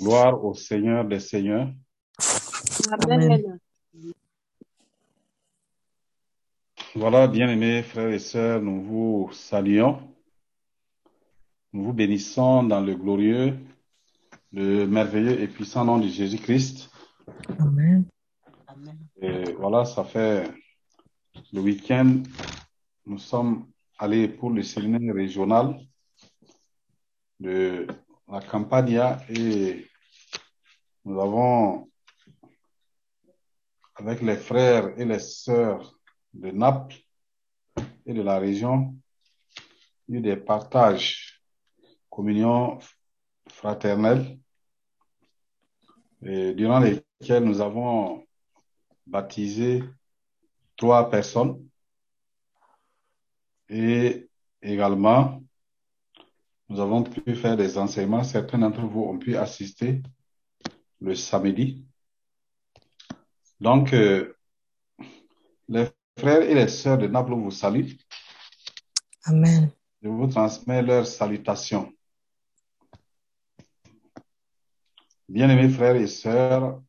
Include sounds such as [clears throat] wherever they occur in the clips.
Gloire au Seigneur des Seigneurs. Amen. Voilà, bien-aimés frères et sœurs, nous vous saluons. Nous vous bénissons dans le glorieux, le merveilleux et puissant nom de Jésus-Christ. Amen. Et voilà, ça fait le week-end, nous sommes allés pour le séminaire régional de la Campania et nous avons, avec les frères et les sœurs de Naples et de la région, eu des partages, communion fraternelle, et durant lesquels nous avons baptisé trois personnes et également nous avons pu faire des enseignements. Certains d'entre vous ont pu assister le samedi. Donc, euh, les frères et les sœurs de Naples vous saluent. Amen. Je vous transmets leurs salutations. Bien-aimés frères et sœurs,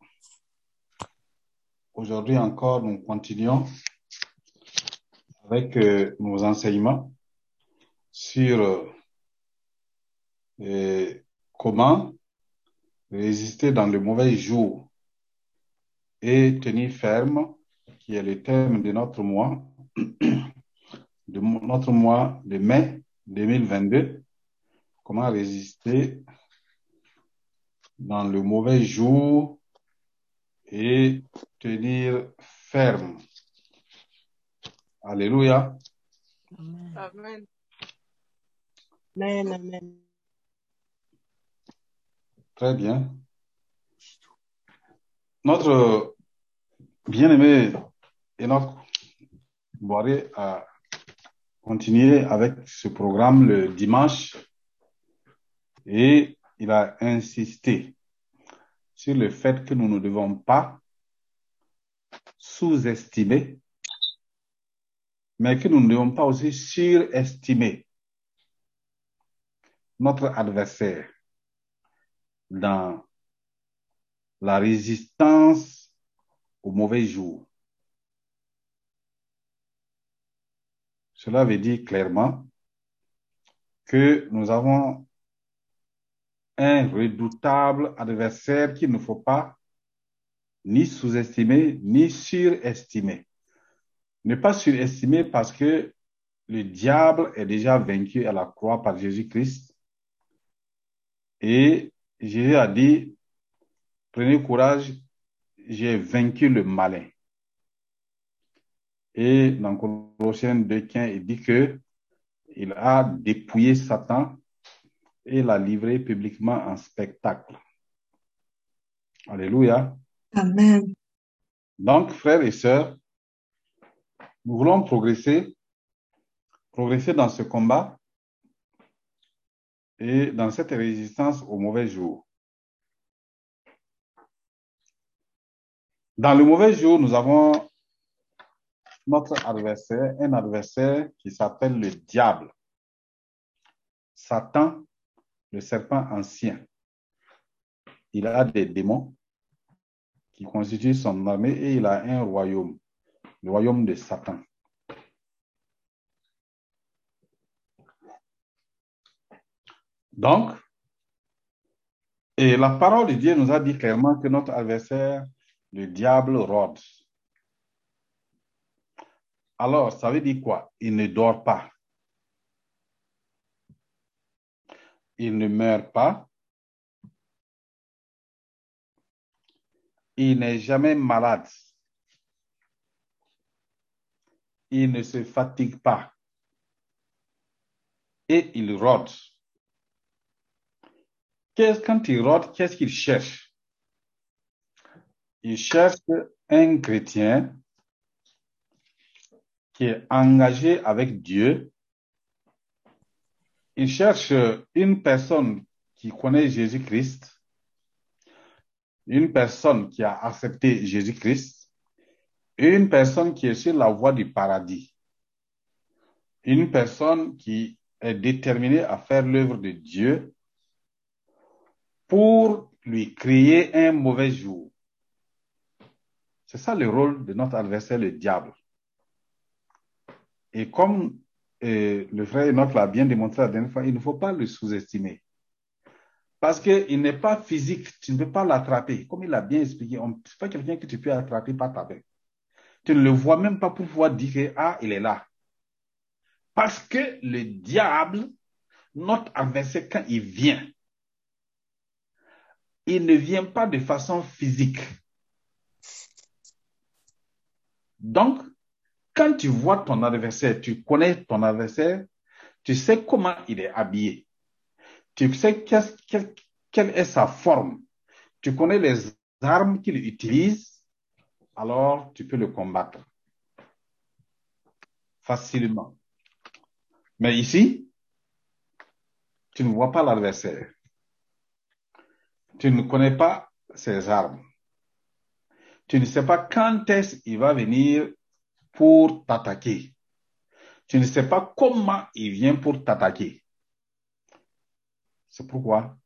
aujourd'hui encore, nous continuons avec euh, nos enseignements sur euh, comment résister dans le mauvais jour et tenir ferme, qui est le thème de notre mois, [clears throat] de notre mois de mai 2022. Comment résister dans le mauvais jour et tenir ferme. Alléluia. Amen. Amen, amen. Très bien. Notre bien-aimé Enoch Boiré a continué avec ce programme le dimanche et il a insisté sur le fait que nous ne devons pas sous-estimer, mais que nous ne devons pas aussi surestimer notre adversaire dans la résistance au mauvais jour. Cela veut dire clairement que nous avons un redoutable adversaire qu'il ne faut pas ni sous-estimer, ni surestimer. Ne pas surestimer parce que le diable est déjà vaincu à la croix par Jésus-Christ. Et Jésus a dit, prenez courage, j'ai vaincu le malin. Et dans Colossiens 2.15, il dit que il a dépouillé Satan et l'a livré publiquement en spectacle. Alléluia. Amen. Donc, frères et sœurs, nous voulons progresser, progresser dans ce combat et dans cette résistance au mauvais jour. Dans le mauvais jour, nous avons notre adversaire, un adversaire qui s'appelle le diable. Satan, le serpent ancien. Il a des démons qui constituent son armée et il a un royaume, le royaume de Satan. Donc, et la parole de Dieu nous a dit clairement que notre adversaire, le diable, rôde. Alors, ça veut dire quoi? Il ne dort pas. Il ne meurt pas. Il n'est jamais malade. Il ne se fatigue pas. Et il rôde. Quand il rôde, qu'est-ce qu'il cherche? Il cherche un chrétien qui est engagé avec Dieu. Il cherche une personne qui connaît Jésus-Christ, une personne qui a accepté Jésus-Christ, une personne qui est sur la voie du paradis, une personne qui est déterminée à faire l'œuvre de Dieu pour lui créer un mauvais jour. C'est ça le rôle de notre adversaire, le diable. Et comme euh, le frère Enoch l'a bien démontré la dernière fois, il ne faut pas le sous-estimer. Parce qu'il n'est pas physique, tu ne peux pas l'attraper. Comme il a bien expliqué, ce n'est pas quelqu'un que tu peux attraper par ta main. Tu ne le vois même pas pour pouvoir dire que, ah, il est là. Parce que le diable, notre adversaire, quand il vient, il ne vient pas de façon physique. Donc, quand tu vois ton adversaire, tu connais ton adversaire, tu sais comment il est habillé. Tu sais quelle est sa forme. Tu connais les armes qu'il utilise, alors tu peux le combattre facilement. Mais ici, tu ne vois pas l'adversaire. Tu ne connais pas ses armes. Tu ne sais pas quand est-ce qu'il va venir pour t'attaquer. Tu ne sais pas comment il vient pour t'attaquer. C'est pourquoi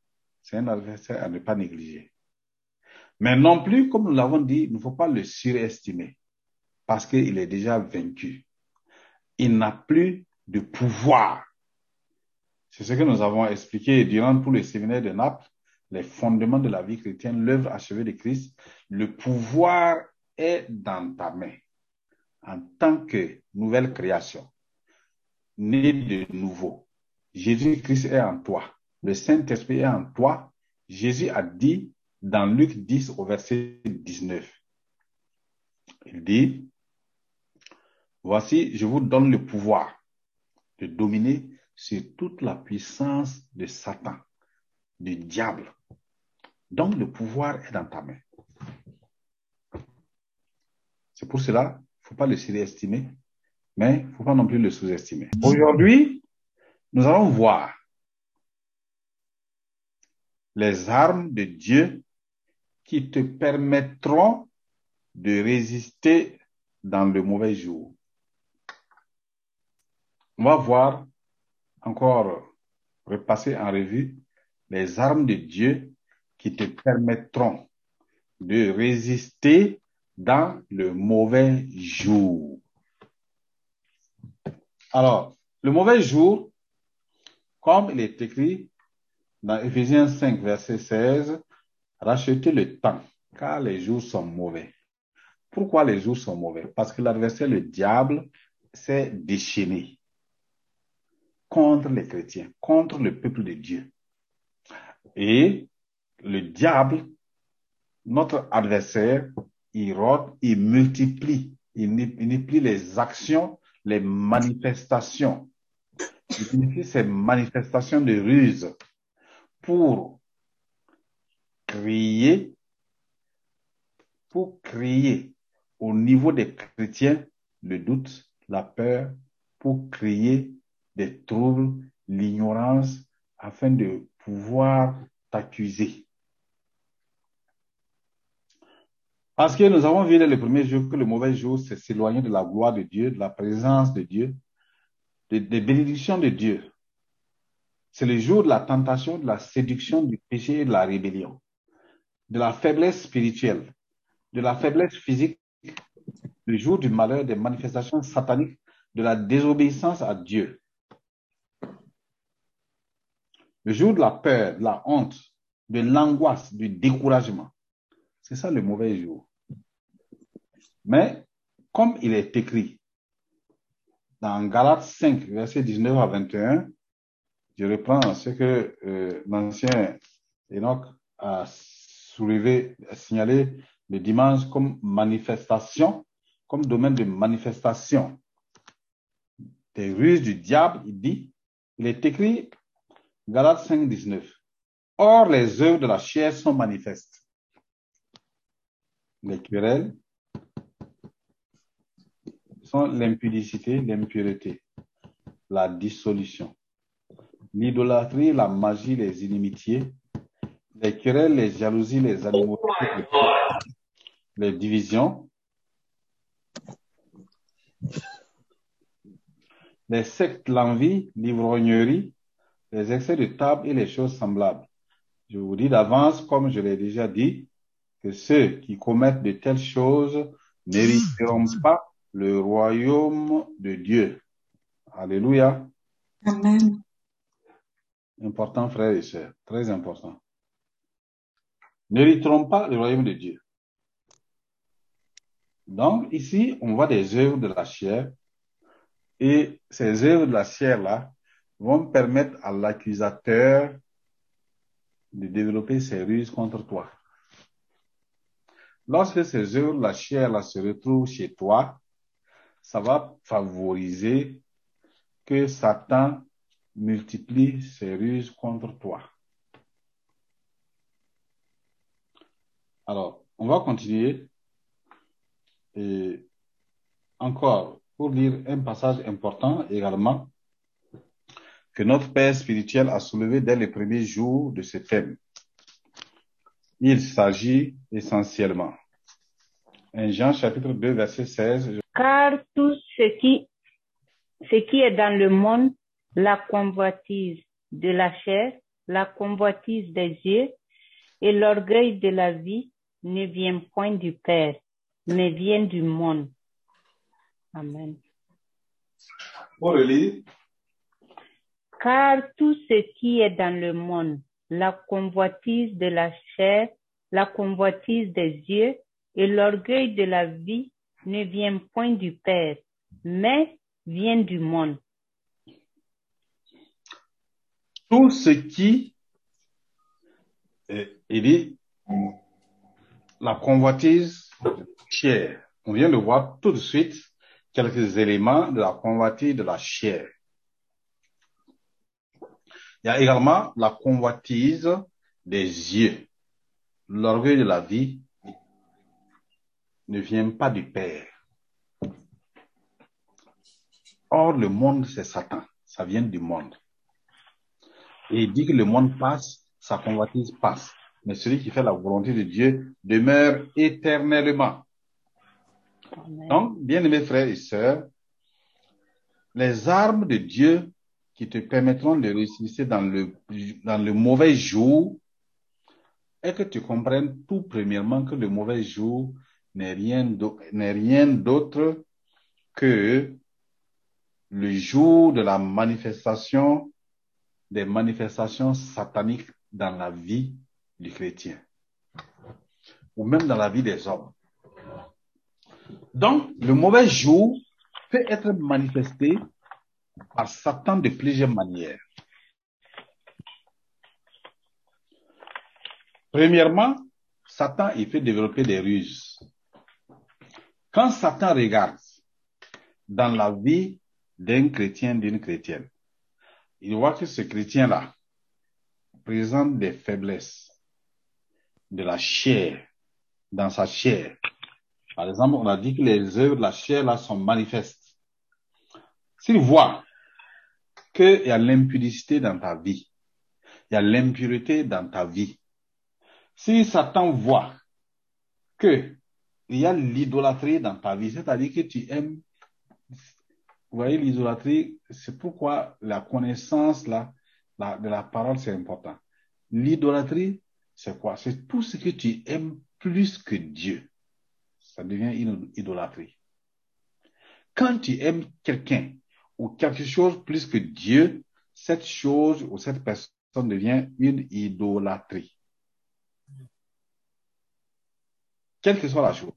c'est un adversaire à ne pas négliger. Mais non plus, comme nous l'avons dit, il ne faut pas le surestimer parce qu'il est déjà vaincu. Il n'a plus de pouvoir. C'est ce que nous avons expliqué durant tout le séminaire de Naples les fondements de la vie chrétienne, l'œuvre achevée de Christ, le pouvoir est dans ta main en tant que nouvelle création, né de nouveau. Jésus-Christ est en toi. Le Saint-Esprit est en toi. Jésus a dit dans Luc 10 au verset 19. Il dit, Voici, je vous donne le pouvoir de dominer sur toute la puissance de Satan, du diable, donc le pouvoir est dans ta main. C'est pour cela, il ne faut pas le surestimer, mais il ne faut pas non plus le sous-estimer. Aujourd'hui, nous allons voir les armes de Dieu qui te permettront de résister dans le mauvais jour. On va voir encore repasser en revue les armes de Dieu qui te permettront de résister dans le mauvais jour. Alors, le mauvais jour, comme il est écrit dans Ephésiens 5, verset 16, rachetez le temps, car les jours sont mauvais. Pourquoi les jours sont mauvais? Parce que l'adversaire, le diable, s'est déchaîné contre les chrétiens, contre le peuple de Dieu. Et le diable, notre adversaire, il rôde, il multiplie, il multiplie les actions, les manifestations. Il multiplie ces manifestations de ruse pour créer, pour créer au niveau des chrétiens le doute, la peur, pour créer des troubles, l'ignorance, afin de pouvoir t'accuser. Parce que nous avons vu dès le premier jour que le mauvais jour, c'est s'éloigner de la gloire de Dieu, de la présence de Dieu, des, bénédictions de Dieu. C'est le jour de la tentation, de la séduction, du péché et de la rébellion, de la faiblesse spirituelle, de la faiblesse physique, le jour du malheur, des manifestations sataniques, de la désobéissance à Dieu. Le jour de la peur, de la honte, de l'angoisse, du découragement. C'est ça le mauvais jour. Mais comme il est écrit dans Galates 5, verset 19 à 21, je reprends ce que euh, l'ancien Enoch a soulevé, a signalé le dimanche comme manifestation, comme domaine de manifestation des ruses du diable. Il dit, il est écrit, Galates 5, 19. Or, les œuvres de la chair sont manifestes. Les querelles, l'impudicité, l'impureté, la dissolution, l'idolâtrie, la magie, les inimitiés, les querelles, les jalousies, les animosités, les divisions, les sectes, l'envie, l'ivrognerie, les excès de table et les choses semblables. je vous dis d'avance, comme je l'ai déjà dit, que ceux qui commettent de telles choses n'hériteront pas le royaume de Dieu. Alléluia. Amen. Important, frères et sœurs, très important. N'hériteront pas le royaume de Dieu. Donc, ici, on voit des œuvres de la chair, et ces œuvres de la chair-là vont permettre à l'accusateur de développer ses ruses contre toi. Lorsque ces œuvres de la chair là, se retrouvent chez toi, ça va favoriser que Satan multiplie ses ruses contre toi. Alors, on va continuer. Et encore, pour lire un passage important également, que notre Père spirituel a soulevé dès les premiers jours de ce thème. Il s'agit essentiellement. En Jean chapitre 2, verset 16. Car tout ce qui, ce qui est dans le monde, la convoitise de la chair, la convoitise des yeux et l'orgueil de la vie ne vient point du Père, mais vient du monde. Amen. Lire, Car tout ce qui est dans le monde, la convoitise de la chair, la convoitise des yeux et l'orgueil de la vie ne vient point du Père, mais vient du monde. tout ce qui, euh, il dit, la convoitise chair. On vient de voir tout de suite quelques éléments de la convoitise de la chair. Il y a également la convoitise des yeux. L'orgueil de la vie ne vient pas du Père. Or, le monde, c'est Satan. Ça vient du monde. Et il dit que le monde passe, sa convoitise passe. Mais celui qui fait la volonté de Dieu demeure éternellement. Amen. Donc, bien aimés frères et sœurs, les armes de Dieu qui te permettront de réussir dans le, dans le mauvais jour est que tu comprennes tout premièrement que le mauvais jour n'est rien d'autre que le jour de la manifestation des manifestations sataniques dans la vie du chrétien ou même dans la vie des hommes. Donc, le mauvais jour peut être manifesté par Satan de plusieurs manières. Premièrement, Satan, il fait développer des ruses. Quand Satan regarde dans la vie d'un chrétien, d'une chrétienne, il voit que ce chrétien-là présente des faiblesses de la chair, dans sa chair. Par exemple, on a dit que les œuvres de la chair là sont manifestes. S'il voit qu'il y a l'impudicité dans ta vie, il y a l'impureté dans ta vie, si Satan voit que il y a l'idolâtrie dans ta vie, c'est-à-dire que tu aimes, vous voyez, l'idolâtrie, c'est pourquoi la connaissance là, de la parole, c'est important. L'idolâtrie, c'est quoi? C'est tout ce que tu aimes plus que Dieu. Ça devient une idolâtrie. Quand tu aimes quelqu'un ou quelque chose plus que Dieu, cette chose ou cette personne devient une idolâtrie. Quelle que soit la chose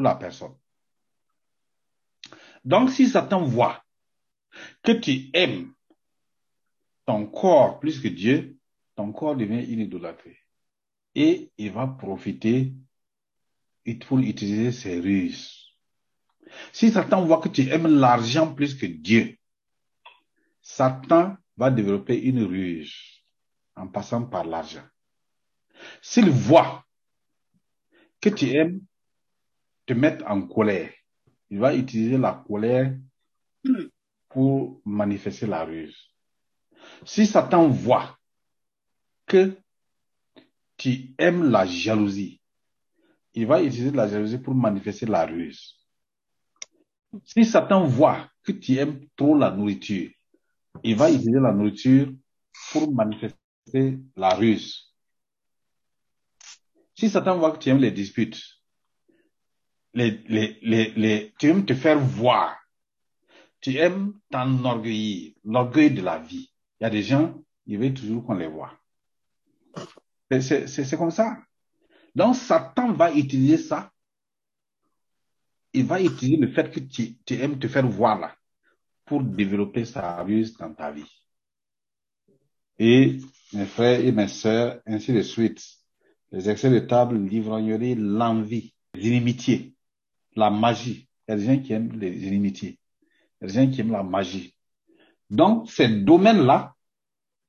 la personne. Donc, si Satan voit que tu aimes ton corps plus que Dieu, ton corps devient une idolâtrie. Et il va profiter pour utiliser ses ruses. Si Satan voit que tu aimes l'argent plus que Dieu, Satan va développer une ruse en passant par l'argent. S'il voit que tu aimes te mettre en colère, il va utiliser la colère pour manifester la ruse. Si Satan voit que tu aimes la jalousie, il va utiliser la jalousie pour manifester la ruse. Si Satan voit que tu aimes trop la nourriture, il va utiliser la nourriture pour manifester la ruse. Si Satan voit que tu aimes les disputes, les, les, les, les, tu aimes te faire voir, tu aimes t'enorgueillir, l'orgueil de la vie. Il y a des gens, ils veulent toujours qu'on les voit. C'est comme ça. Donc, Satan va utiliser ça. Il va utiliser le fait que tu, tu aimes te faire voir là pour développer sa ruse dans ta vie. Et mes frères et mes sœurs, ainsi de suite, les excès de table l'ivrognerie, l'envie, les inimitiés, la magie. Il y a des gens qui aiment les inimitiés. Il y a des gens qui aiment la magie. Donc, ces domaines-là,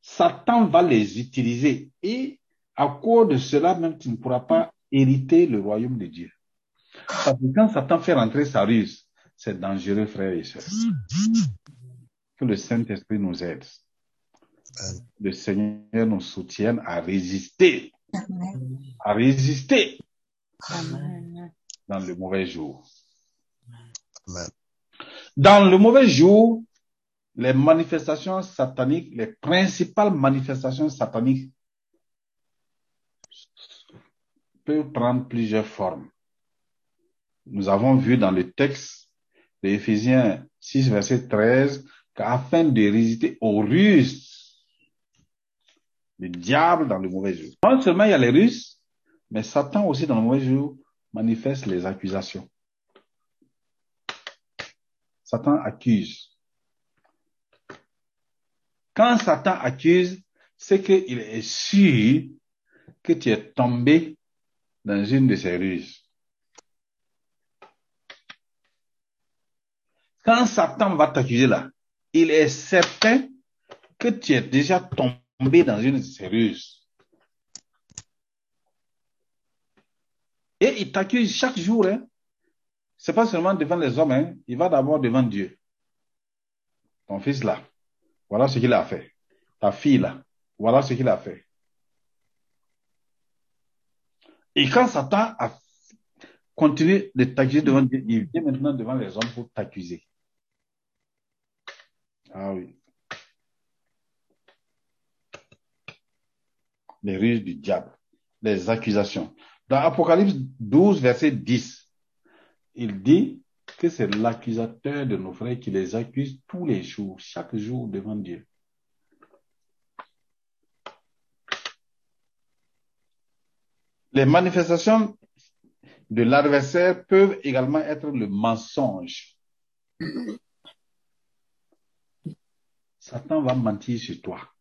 Satan va les utiliser et à cause de cela même, tu ne pourras pas hériter le royaume de Dieu. Parce que quand Satan fait rentrer sa ruse, c'est dangereux, frères et sœurs. Que le Saint-Esprit nous aide. Le Seigneur nous soutienne à résister. À résister. Dans le mauvais jour. Dans le mauvais jour, les manifestations sataniques, les principales manifestations sataniques peuvent prendre plusieurs formes. Nous avons vu dans le texte de Éphésiens 6, verset 13, qu'afin de résister aux ruses du diable dans le mauvais jour. Non seulement il y a les ruses, mais Satan aussi dans le mauvais jour manifeste les accusations. Satan accuse. Quand Satan accuse, c'est qu'il est sûr que tu es tombé dans une de ses ruses. Quand Satan va t'accuser là, il est certain que tu es déjà tombé dans une de ses ruses. Et il t'accuse chaque jour. Hein. C'est pas seulement devant les hommes, hein. il va d'abord devant Dieu. Ton fils là, voilà ce qu'il a fait. Ta fille là, voilà ce qu'il a fait. Et quand Satan a continué de t'accuser devant Dieu, il vient maintenant devant les hommes pour t'accuser. Ah oui. Les ruses du diable, les accusations. Dans Apocalypse 12, verset 10, il dit que c'est l'accusateur de nos frères qui les accuse tous les jours, chaque jour devant Dieu. Les manifestations de l'adversaire peuvent également être le mensonge. Satan va mentir sur toi.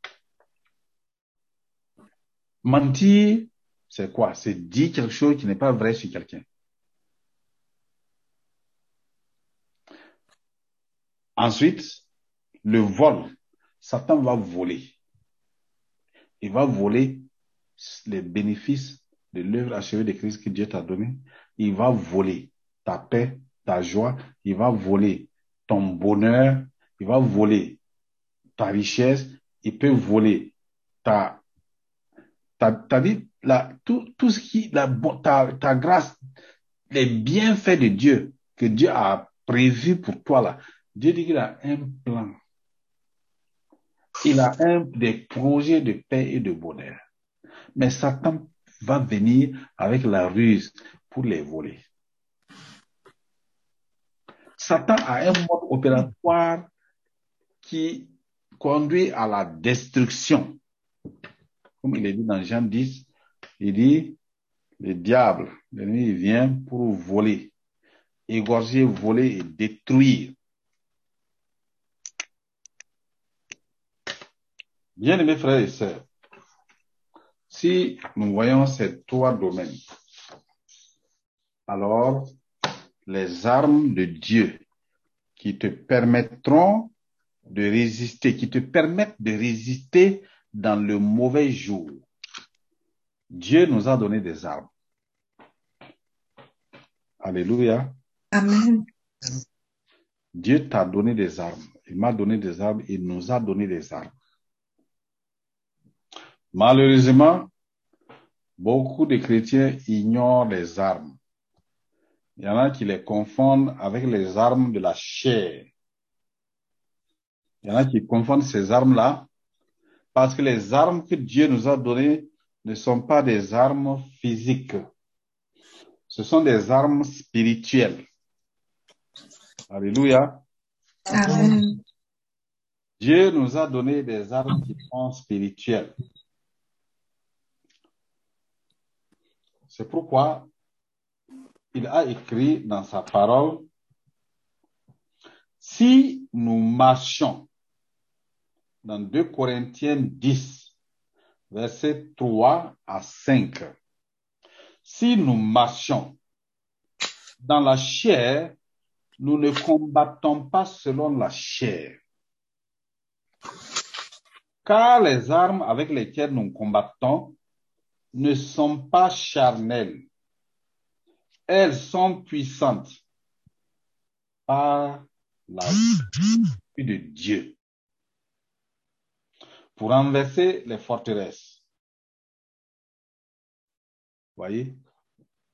Mentir, c'est quoi? C'est dire quelque chose qui n'est pas vrai sur quelqu'un. Ensuite, le vol. Satan va voler. Il va voler les bénéfices de l'œuvre achevée de Christ que Dieu t'a donné. Il va voler ta paix, ta joie. Il va voler ton bonheur. Il va voler ta richesse. Il peut voler ta, ta, ta dit, tout ce qui, la, ta, ta grâce, les bienfaits de Dieu que Dieu a prévu pour toi là. Dieu dit qu'il a un plan. Il a un des projets de paix et de bonheur. Mais Satan va venir avec la ruse pour les voler. Satan a un mode opératoire qui conduit à la destruction. Comme il est dit dans Jean 10, il dit, le diable, l'ennemi, vient pour voler, égorger, voler et détruire. Bien aimés frères et sœurs, si nous voyons ces trois domaines, alors les armes de Dieu qui te permettront de résister, qui te permettent de résister dans le mauvais jour. Dieu nous a donné des armes. Alléluia. Amen. Dieu t'a donné des armes. Il m'a donné des armes. Il nous a donné des armes. Malheureusement, beaucoup de chrétiens ignorent les armes. Il y en a qui les confondent avec les armes de la chair. Il y en a qui confondent ces armes-là parce que les armes que Dieu nous a données ne sont pas des armes physiques. Ce sont des armes spirituelles. Alléluia. Amen. Dieu nous a donné des armes qui sont spirituelles. C'est pourquoi il a écrit dans sa parole, si nous marchons dans 2 Corinthiens 10, versets 3 à 5, si nous marchons dans la chair, nous ne combattons pas selon la chair. Car les armes avec lesquelles nous combattons ne sont pas charnelles. Elles sont puissantes par la vue de Dieu pour renverser les forteresses. Voyez,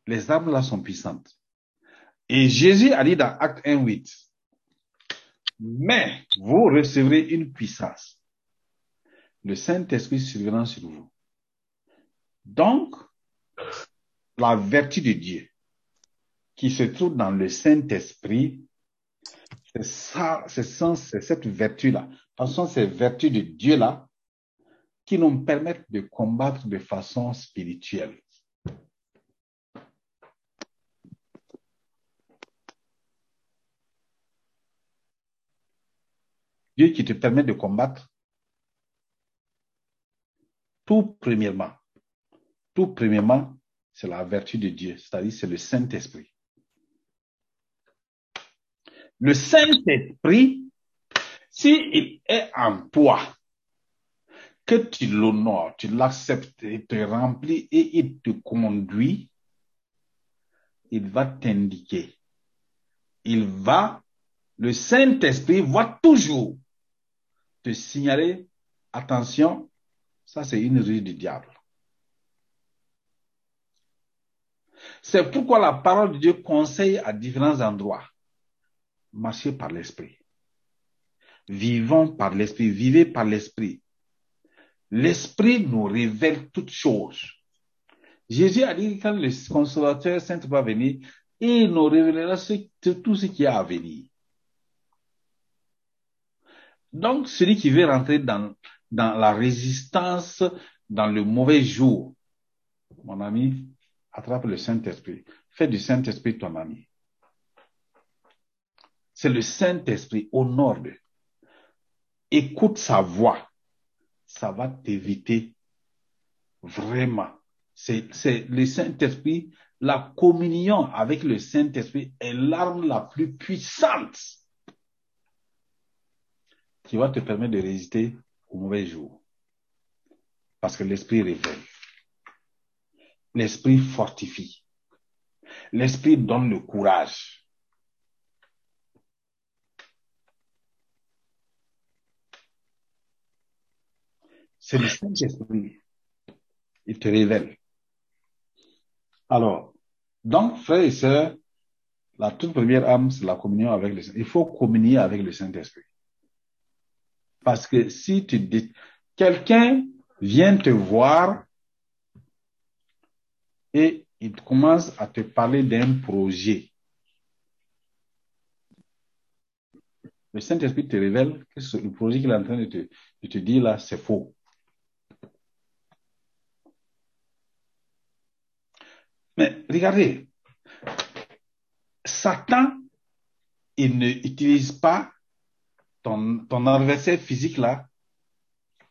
les armes là sont puissantes. Et Jésus a dit dans Acte 1, 8, mais vous recevrez une puissance. Le Saint-Esprit surviendra sur vous. Donc, la vertu de Dieu qui se trouve dans le Saint-Esprit, c'est ça, c'est cette vertu-là. Ce sont ces vertus de Dieu-là qui nous permettent de combattre de façon spirituelle. Dieu qui te permet de combattre, tout premièrement, tout premièrement, c'est la vertu de Dieu, c'est-à-dire c'est le Saint-Esprit. Le Saint-Esprit, s'il est en toi, que tu l'honores, tu l'acceptes, il te remplit et il te conduit, il va t'indiquer. Il va, le Saint-Esprit va toujours te signaler, attention, ça c'est une rue du diable. C'est pourquoi la parole de Dieu conseille à différents endroits. Marchez par l'esprit. Vivons par l'esprit. Vivez par l'esprit. L'esprit nous révèle toutes choses. Jésus a dit que quand le consolateur saint va venir, il nous révélera tout ce qui a à venir. Donc, celui qui veut rentrer dans, la résistance, dans le mauvais jour, mon ami, attrape le Saint-Esprit. Fais du Saint-Esprit ton ami. C'est le Saint-Esprit, honore-le. Écoute sa voix. Ça va t'éviter vraiment. C'est le Saint-Esprit, la communion avec le Saint-Esprit est l'arme la plus puissante qui va te permettre de résister au mauvais jour. Parce que l'Esprit révèle. L'Esprit fortifie. L'Esprit donne le courage. C'est le Saint-Esprit. Il te révèle. Alors, donc, frères et sœurs, la toute première âme, c'est la communion avec le Saint. Il faut communier avec le Saint-Esprit. Parce que si tu dis, quelqu'un vient te voir et il commence à te parler d'un projet. Le Saint-Esprit te révèle que le projet qu'il est en train de te dire là, c'est faux. Mais regardez, Satan, il ne utilise pas ton, adversaire physique là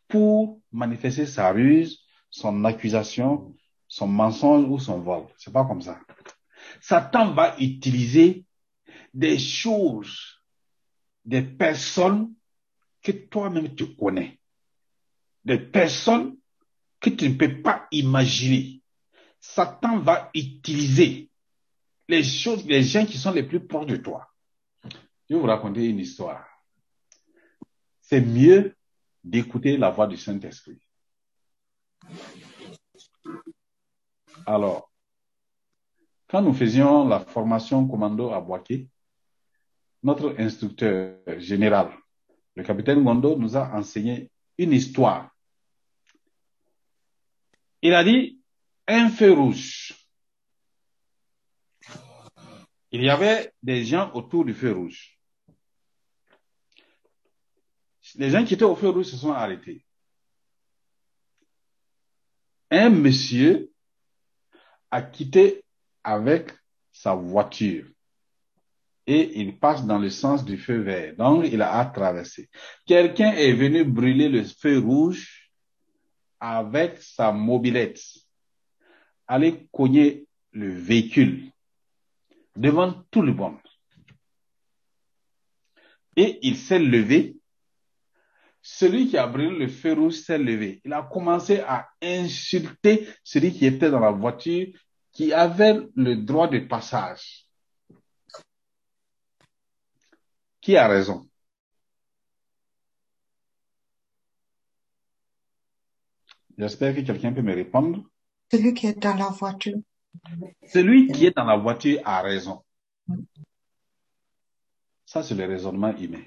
pour manifester sa ruse, son accusation, son mensonge ou son vol. C'est pas comme ça. Satan va utiliser des choses, des personnes que toi-même tu connais, des personnes que tu ne peux pas imaginer. Satan va utiliser les choses, les gens qui sont les plus proches de toi. Je vais vous raconter une histoire c'est mieux d'écouter la voix du Saint-Esprit. Alors, quand nous faisions la formation commando à Boaké, notre instructeur général, le capitaine Gondo, nous a enseigné une histoire. Il a dit un feu rouge. Il y avait des gens autour du feu rouge. Les gens qui étaient au feu rouge se sont arrêtés. Un monsieur a quitté avec sa voiture et il passe dans le sens du feu vert. Donc, il a traversé. Quelqu'un est venu brûler le feu rouge avec sa mobilette. Aller cogner le véhicule devant tout le monde. Et il s'est levé. Celui qui a brûlé le feu rouge s'est levé. Il a commencé à insulter celui qui était dans la voiture, qui avait le droit de passage. Qui a raison? J'espère que quelqu'un peut me répondre. Celui qui est dans la voiture. Celui qui est dans la voiture a raison. Ça, c'est le raisonnement humain.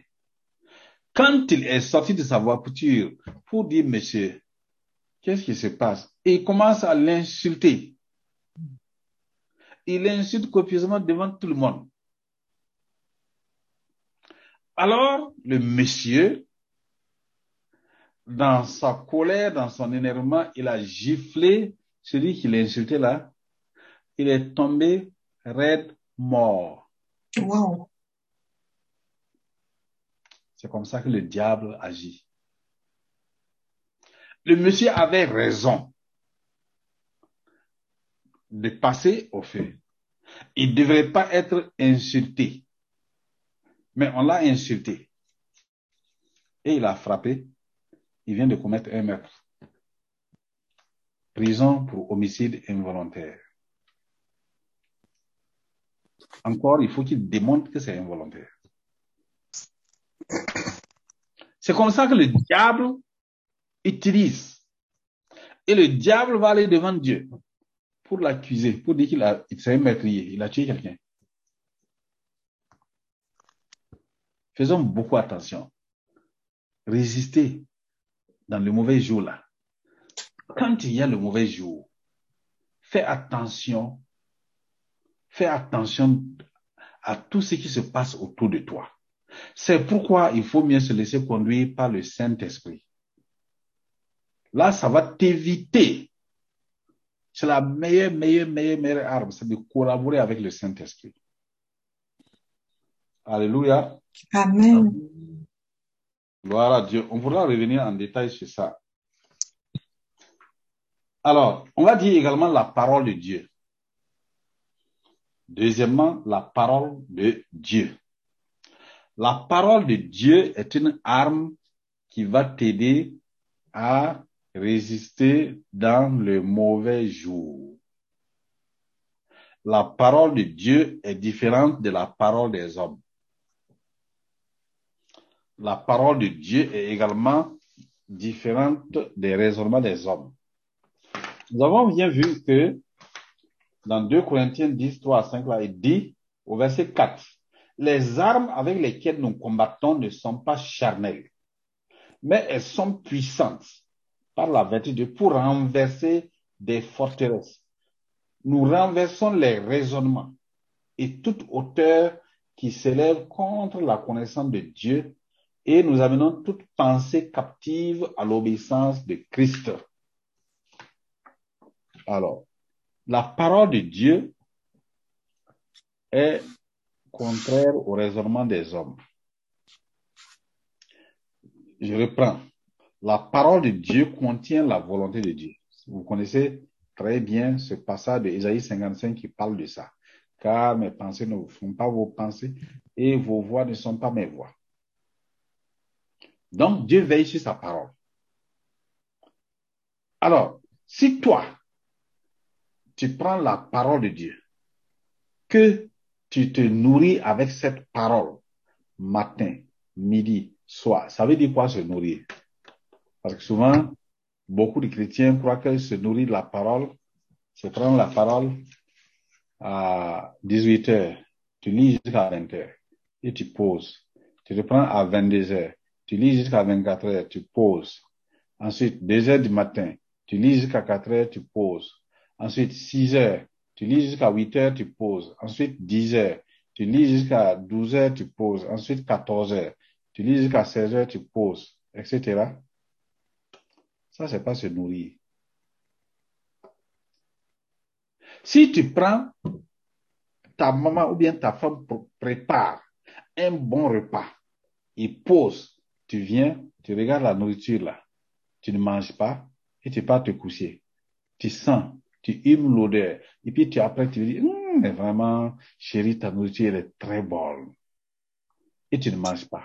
Quand il est sorti de sa voiture pour dire, monsieur, qu'est-ce qui se passe? Il commence à l'insulter. Il l'insulte copieusement devant tout le monde. Alors, le monsieur, dans sa colère, dans son énervement, il a giflé celui qui l'insultait là. Il est tombé raide mort. Wow. C'est comme ça que le diable agit. Le monsieur avait raison de passer au feu. Il ne devrait pas être insulté. Mais on l'a insulté. Et il a frappé. Il vient de commettre un meurtre. Prison pour homicide involontaire. Encore, il faut qu'il démontre que c'est involontaire. C'est comme ça que le diable utilise. Et le diable va aller devant Dieu pour l'accuser, pour dire qu'il a, c'est un meurtrier, il a tué quelqu'un. Faisons beaucoup attention. Résister dans le mauvais jour là. Quand il y a le mauvais jour, fais attention, fais attention à tout ce qui se passe autour de toi. C'est pourquoi il faut mieux se laisser conduire par le Saint-Esprit. Là, ça va t'éviter. C'est la meilleure, meilleure, meilleure, meilleure arme, c'est de collaborer avec le Saint-Esprit. Alléluia. Amen. Gloire à Dieu. On pourra revenir en détail sur ça. Alors, on va dire également la parole de Dieu. Deuxièmement, la parole de Dieu. La parole de Dieu est une arme qui va t'aider à résister dans le mauvais jour. La parole de Dieu est différente de la parole des hommes. La parole de Dieu est également différente des raisonnements des hommes. Nous avons bien vu que dans 2 Corinthiens 10, 3 à 5, là, il dit au verset 4, les armes avec lesquelles nous combattons ne sont pas charnelles, mais elles sont puissantes par la vertu de pour renverser des forteresses. Nous renversons les raisonnements et toute hauteur qui s'élève contre la connaissance de Dieu et nous amenons toute pensée captive à l'obéissance de Christ. Alors, la parole de Dieu est contraire au raisonnement des hommes. Je reprends. La parole de Dieu contient la volonté de Dieu. Vous connaissez très bien ce passage de Isaïe 55 qui parle de ça. Car mes pensées ne font pas vos pensées et vos voix ne sont pas mes voix. Donc, Dieu veille sur sa parole. Alors, si toi, tu prends la parole de Dieu, que tu te nourris avec cette parole, matin, midi, soir, ça veut dire quoi se nourrir? Parce que souvent, beaucoup de chrétiens croient qu'ils se nourrissent de la parole, se prendre la parole à 18 heures, tu lis jusqu'à 20 heures et tu poses. Tu reprends à 22 heures, tu lis jusqu'à 24 heures, tu poses. Ensuite, 2 heures du matin, Tu lis jusqu'à 4 heures, tu poses. Ensuite, 6 heures. Tu lis jusqu'à 8 heures, tu poses. Ensuite, 10 heures. Tu lis jusqu'à 12 heures, tu poses. Ensuite, 14 heures. Tu lis jusqu'à 16 heures, tu poses, etc. Ça, c'est pas se nourrir. Si tu prends ta maman ou bien ta femme prépare un bon repas, il pose, tu viens, tu regardes la nourriture là, tu ne manges pas et tu pars te coucher. Tu sens, tu humes l'odeur et puis tu après tu dis, hum, mais vraiment, chérie, ta nourriture est très bonne. Et tu ne manges pas.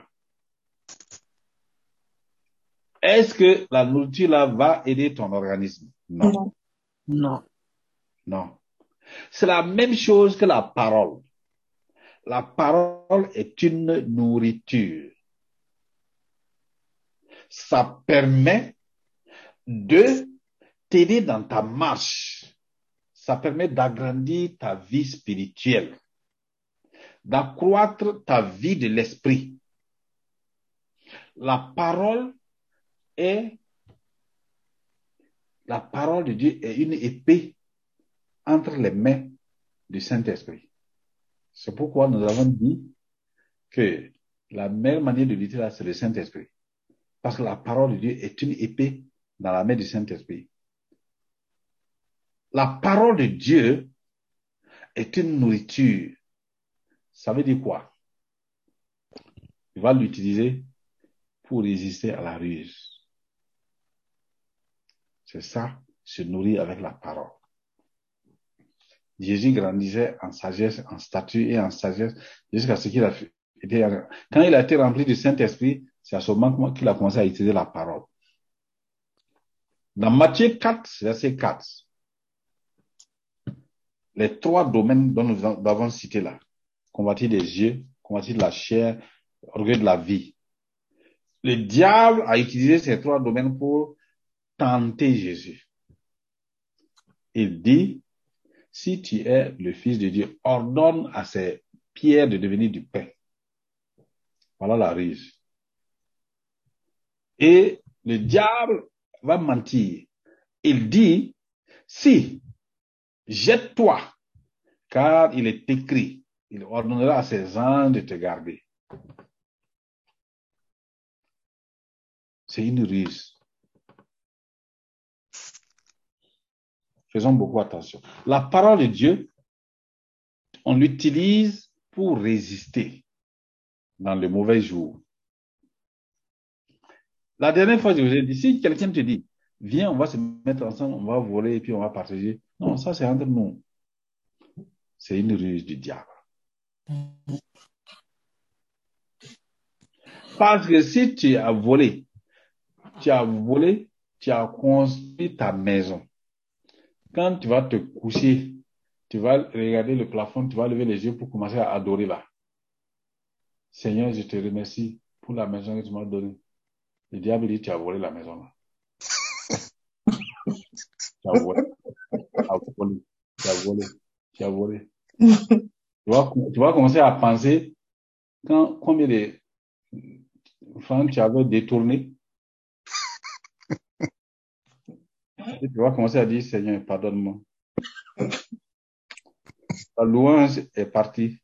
Est-ce que la nourriture là va aider ton organisme? Non. Non. Non. C'est la même chose que la parole. La parole est une nourriture. Ça permet de t'aider dans ta marche. Ça permet d'agrandir ta vie spirituelle, d'accroître ta vie de l'esprit. La parole est, la parole de Dieu est une épée entre les mains du Saint-Esprit. C'est pourquoi nous avons dit que la meilleure manière de lutter là, c'est le Saint-Esprit. Parce que la parole de Dieu est une épée dans la main du Saint-Esprit. La parole de Dieu est une nourriture. Ça veut dire quoi? Il va l'utiliser pour résister à la ruse. C'est ça, se nourrir avec la parole. Jésus grandissait en sagesse, en statut et en sagesse jusqu'à ce qu'il a fait. Quand il a été rempli du Saint-Esprit, c'est à ce moment qu'il a commencé à utiliser la parole. Dans Matthieu 4, verset 4, les trois domaines dont nous avons cité là, combattre des yeux, combattre de la chair, orgueil de la vie. Le diable a utilisé ces trois domaines pour tenter Jésus. Il dit, si tu es le Fils de Dieu, ordonne à ces pierres de devenir du pain. Voilà la ruse. Et le diable va mentir. Il dit, si, jette-toi, car il est écrit, il ordonnera à ses anges de te garder. C'est une ruse. Faisons beaucoup attention. La parole de Dieu, on l'utilise pour résister dans le mauvais jour. La dernière fois, je vous ai dit, si quelqu'un te dit, viens, on va se mettre ensemble, on va voler et puis on va partager. Non, ça c'est entre nous. C'est une ruse du diable. Parce que si tu as volé, tu as volé, tu as construit ta maison. Quand tu vas te coucher, tu vas regarder le plafond, tu vas lever les yeux pour commencer à adorer là. Seigneur, je te remercie pour la maison que tu m'as donnée. Le diable dit, tu as volé la maison là. [laughs] tu as volé. Tu as volé. Tu as volé. Tu as volé. tu, vas, tu vas commencer à penser quand, combien de francs tu avais détourné. Et tu vas commencer à dire, Seigneur, pardonne-moi. La louange est partie.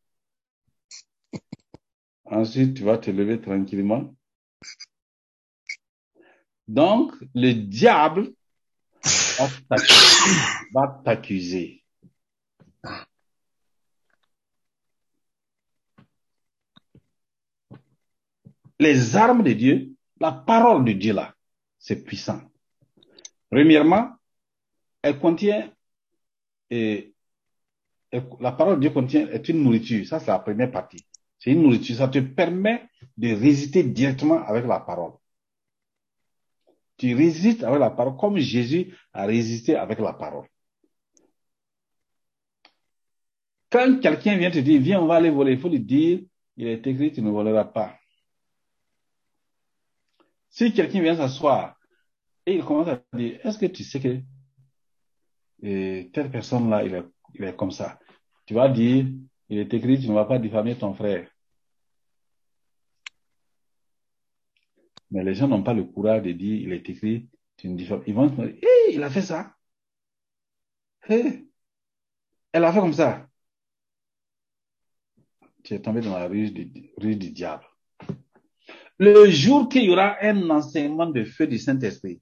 Ensuite, tu vas te lever tranquillement. Donc, le diable va t'accuser. Les armes de Dieu, la parole de Dieu là, c'est puissant. Premièrement, elle contient, et, la parole de Dieu contient, est une nourriture. Ça, c'est la première partie. C'est une nourriture. Ça te permet de résister directement avec la parole. Tu résistes avec la parole comme Jésus a résisté avec la parole. Quand quelqu'un vient te dire, viens, on va aller voler, il faut lui dire, il est écrit, tu ne voleras pas. Si quelqu'un vient s'asseoir et il commence à dire, est-ce que tu sais que telle personne-là, il est, il est comme ça? Tu vas dire, il est écrit, tu ne vas pas diffamer ton frère. Mais les gens n'ont pas le courage de dire, il est écrit, Ils vont se dire, hé, il a fait ça. Hé, elle a fait comme ça. Tu es tombé dans la rue du, rue du diable. Le jour qu'il y aura un enseignement de feu du Saint-Esprit,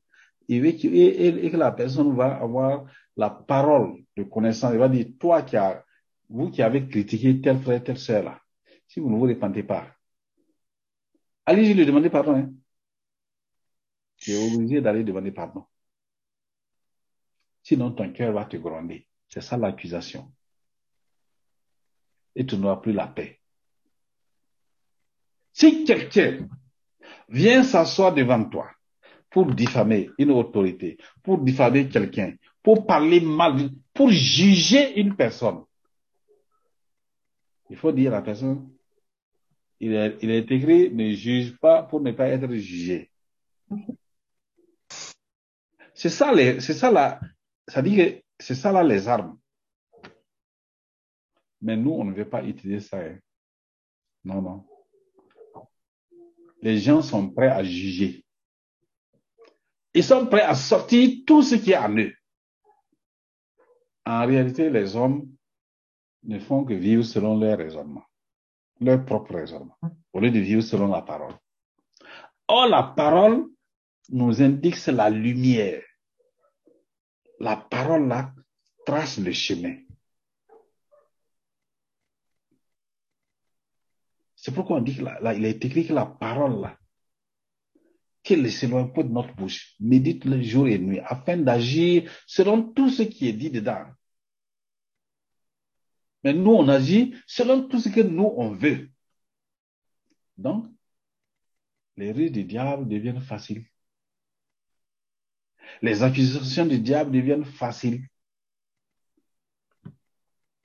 et, et, que la personne va avoir la parole de connaissance, il va dire, toi qui as, vous qui avez critiqué tel frère, telle soeur là, si vous ne vous répandez pas, allez-y lui demander pardon. Hein. Tu es obligé d'aller demander pardon. Sinon, ton cœur va te gronder. C'est ça l'accusation. Et tu n'auras plus la paix. Si quelqu'un vient s'asseoir devant toi pour diffamer une autorité, pour diffamer quelqu'un, pour parler mal, pour juger une personne, il faut dire à la personne, il est, il est écrit, ne juge pas pour ne pas être jugé. C'est ça, c'est ça là, ça dit que c'est ça là les armes. Mais nous, on ne veut pas utiliser ça. Hein. Non, non. Les gens sont prêts à juger. Ils sont prêts à sortir tout ce qui est en eux. En réalité, les hommes ne font que vivre selon leur raisonnement, leur propre raisonnement, au lieu de vivre selon la parole. Or, la parole nous indique la lumière. La parole là trace le chemin. C'est pourquoi on dit qu'il a été écrit que la parole là, qu'elle ne s'éloigne pas de notre bouche, médite le jour et nuit, afin d'agir selon tout ce qui est dit dedans. Mais nous, on agit selon tout ce que nous, on veut. Donc, les ruses du diable deviennent faciles. Les accusations du diable deviennent faciles.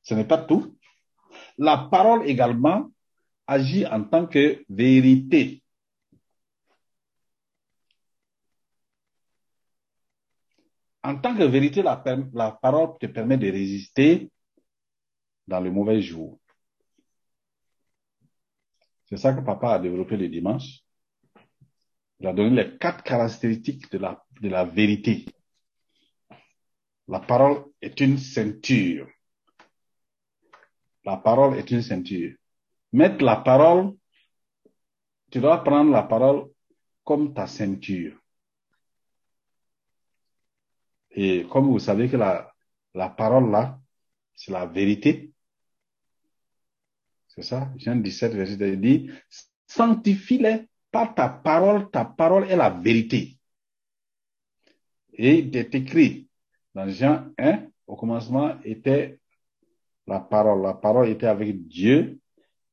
Ce n'est pas tout. La parole également agit en tant que vérité. En tant que vérité, la, parole te permet de résister dans le mauvais jour. C'est ça que papa a développé le dimanche. Il a donné les quatre caractéristiques de la, de la vérité. La parole est une ceinture. La parole est une ceinture. Mettre la parole, tu dois prendre la parole comme ta ceinture. Et comme vous savez que la, la parole là, c'est la vérité. C'est ça, Jean 17, verset il dit, sanctifie-les par ta parole, ta parole est la vérité. Et il est écrit dans Jean 1, au commencement était la parole. La parole était avec Dieu.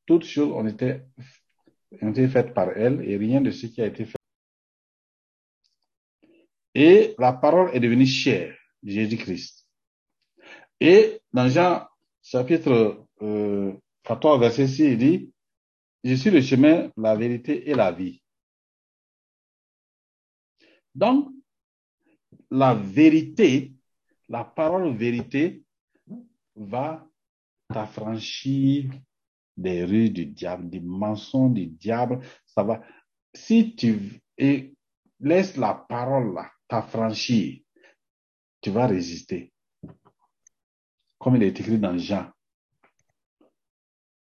Toutes choses ont été, faites par elle et rien de ce qui a été fait. Et la parole est devenue chère, Jésus-Christ. Et dans Jean chapitre euh, 14, verset 6, il dit, je suis le chemin, la vérité et la vie. Donc, la vérité, la parole vérité va t'affranchir des rues du diable, des mensonges du diable. Ça va. Si tu et laisses la parole là t'affranchir, tu vas résister. Comme il est écrit dans Jean.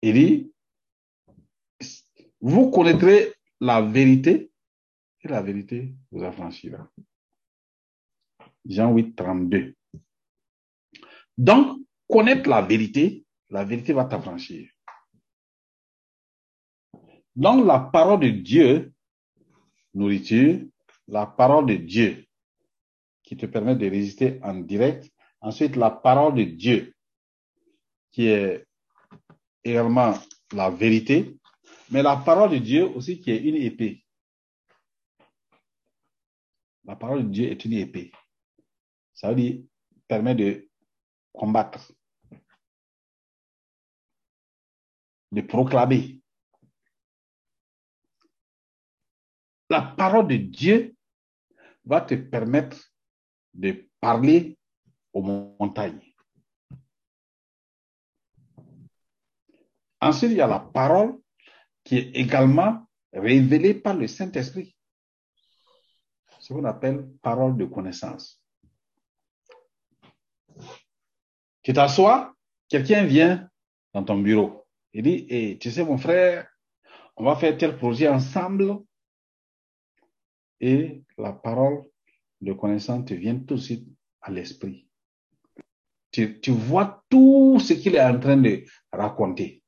Il dit, vous connaîtrez la vérité et la vérité vous affranchira. Jean 8, 32. Donc, connaître la vérité, la vérité va t'affranchir. Donc, la parole de Dieu, nourriture, la parole de Dieu qui te permet de résister en direct. Ensuite, la parole de Dieu qui est également la vérité, mais la parole de Dieu aussi qui est une épée. La parole de Dieu est une épée. Ça veut dire, permet de combattre, de proclamer. La parole de Dieu va te permettre de parler aux montagnes. Ensuite, il y a la parole qui est également révélée par le Saint-Esprit. ce qu'on appelle parole de connaissance. Tu t'assois, quelqu'un vient dans ton bureau. Il dit, hey, tu sais mon frère, on va faire tel projet ensemble. Et la parole de connaissance te vient tout de suite à l'esprit. Tu vois tout ce qu'il est en train de raconter.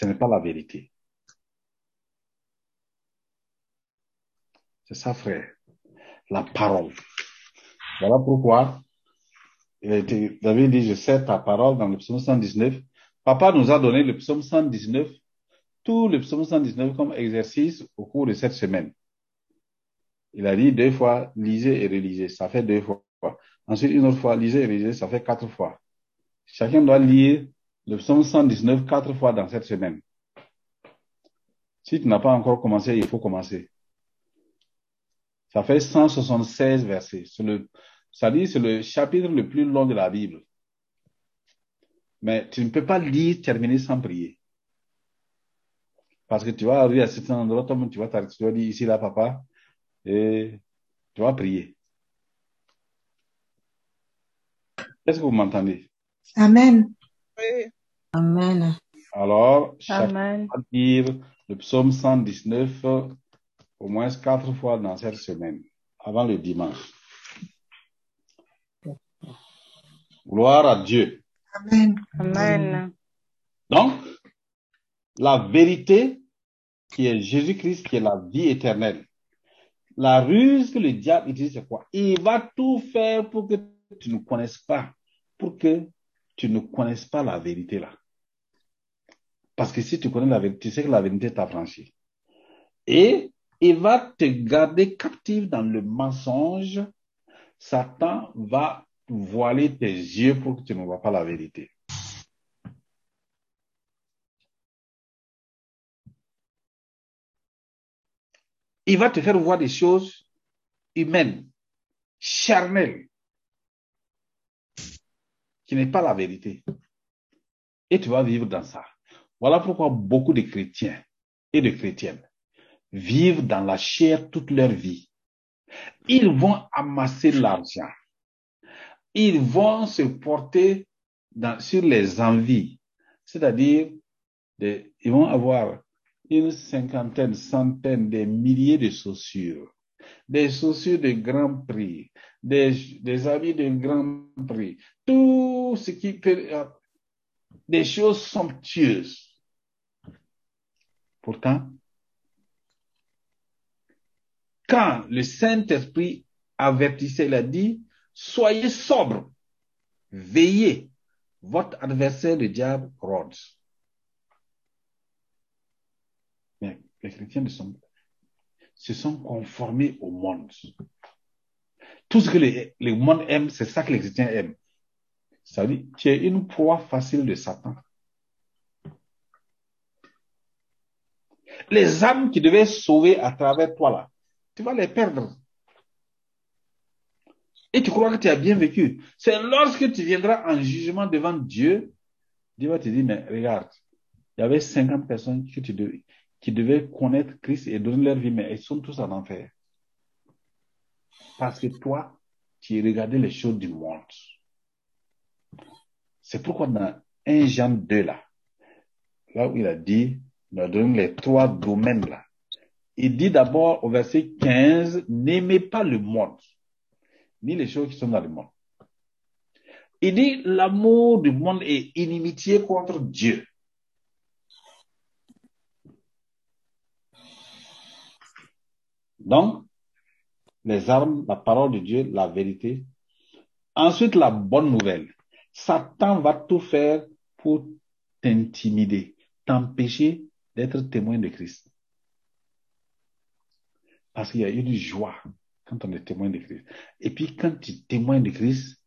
Ce n'est pas la vérité. C'est ça, frère. La parole. Voilà pourquoi David dit, je sais ta parole dans le psaume 119. Papa nous a donné le psaume 119, tout le psaume 119 comme exercice au cours de cette semaine. Il a dit deux fois, lisez et relisez. Ça fait deux fois. Ensuite, une autre fois, lisez et relisez. Ça fait quatre fois. Chacun doit lire le psaume 119 quatre fois dans cette semaine. Si tu n'as pas encore commencé, il faut commencer. Ça fait 176 versets. Ça dit, c'est le chapitre le plus long de la Bible. Mais tu ne peux pas lire, terminer sans prier. Parce que tu vas arriver à cet endroit, tu vas tu vas dire ici, là, papa, et tu vas prier. Est-ce que vous m'entendez? Amen. Amen. Alors, chacun va lire le psaume 119 au moins quatre fois dans cette semaine, avant le dimanche. Gloire à Dieu. Amen. Amen. Donc, la vérité qui est Jésus-Christ, qui est la vie éternelle. La ruse que le diable utilise, c'est quoi? Il va tout faire pour que tu ne connaisses pas, pour que tu ne connaisses pas la vérité là. Parce que si tu connais la vérité, tu sais que la vérité t'a franchi. Et il va te garder captif dans le mensonge. Satan va voiler tes yeux pour que tu ne vois pas la vérité. Il va te faire voir des choses humaines, charnelles, qui n'est pas la vérité. Et tu vas vivre dans ça. Voilà pourquoi beaucoup de chrétiens et de chrétiennes vivent dans la chair toute leur vie. Ils vont amasser l'argent. Ils vont se porter sur les envies. C'est-à-dire, ils vont avoir une cinquantaine, centaine, des milliers de chaussures, des chaussures de grand prix, des, des habits de grand prix, tout ce qui peut, des choses somptueuses. Pourtant, quand le Saint-Esprit avertissait, il a dit, soyez sobres, veillez, votre adversaire, le diable, rôde. Les chrétiens se sont conformés au monde. Tout ce que le, le monde aime, c'est ça que les chrétiens aiment. Ça dire, tu es une proie facile de Satan. Les âmes qui devaient sauver à travers toi là, tu vas les perdre. Et tu crois que tu as bien vécu. C'est lorsque tu viendras en jugement devant Dieu, Dieu va te dire, mais regarde, il y avait 50 personnes qui devaient connaître Christ et donner leur vie, mais ils sont tous en enfer. Parce que toi, tu regardais les choses du monde. C'est pourquoi dans 1 Jean 2 là, là où il a dit, il a donné les trois domaines là. Il dit d'abord au verset 15, n'aimez pas le monde, ni les choses qui sont dans le monde. Il dit, l'amour du monde est inimitié contre Dieu. Donc, les armes, la parole de Dieu, la vérité. Ensuite, la bonne nouvelle. Satan va tout faire pour t'intimider, t'empêcher d'être témoin de Christ. Parce qu'il y a une joie quand on est témoin de Christ. Et puis, quand tu es témoin de Christ,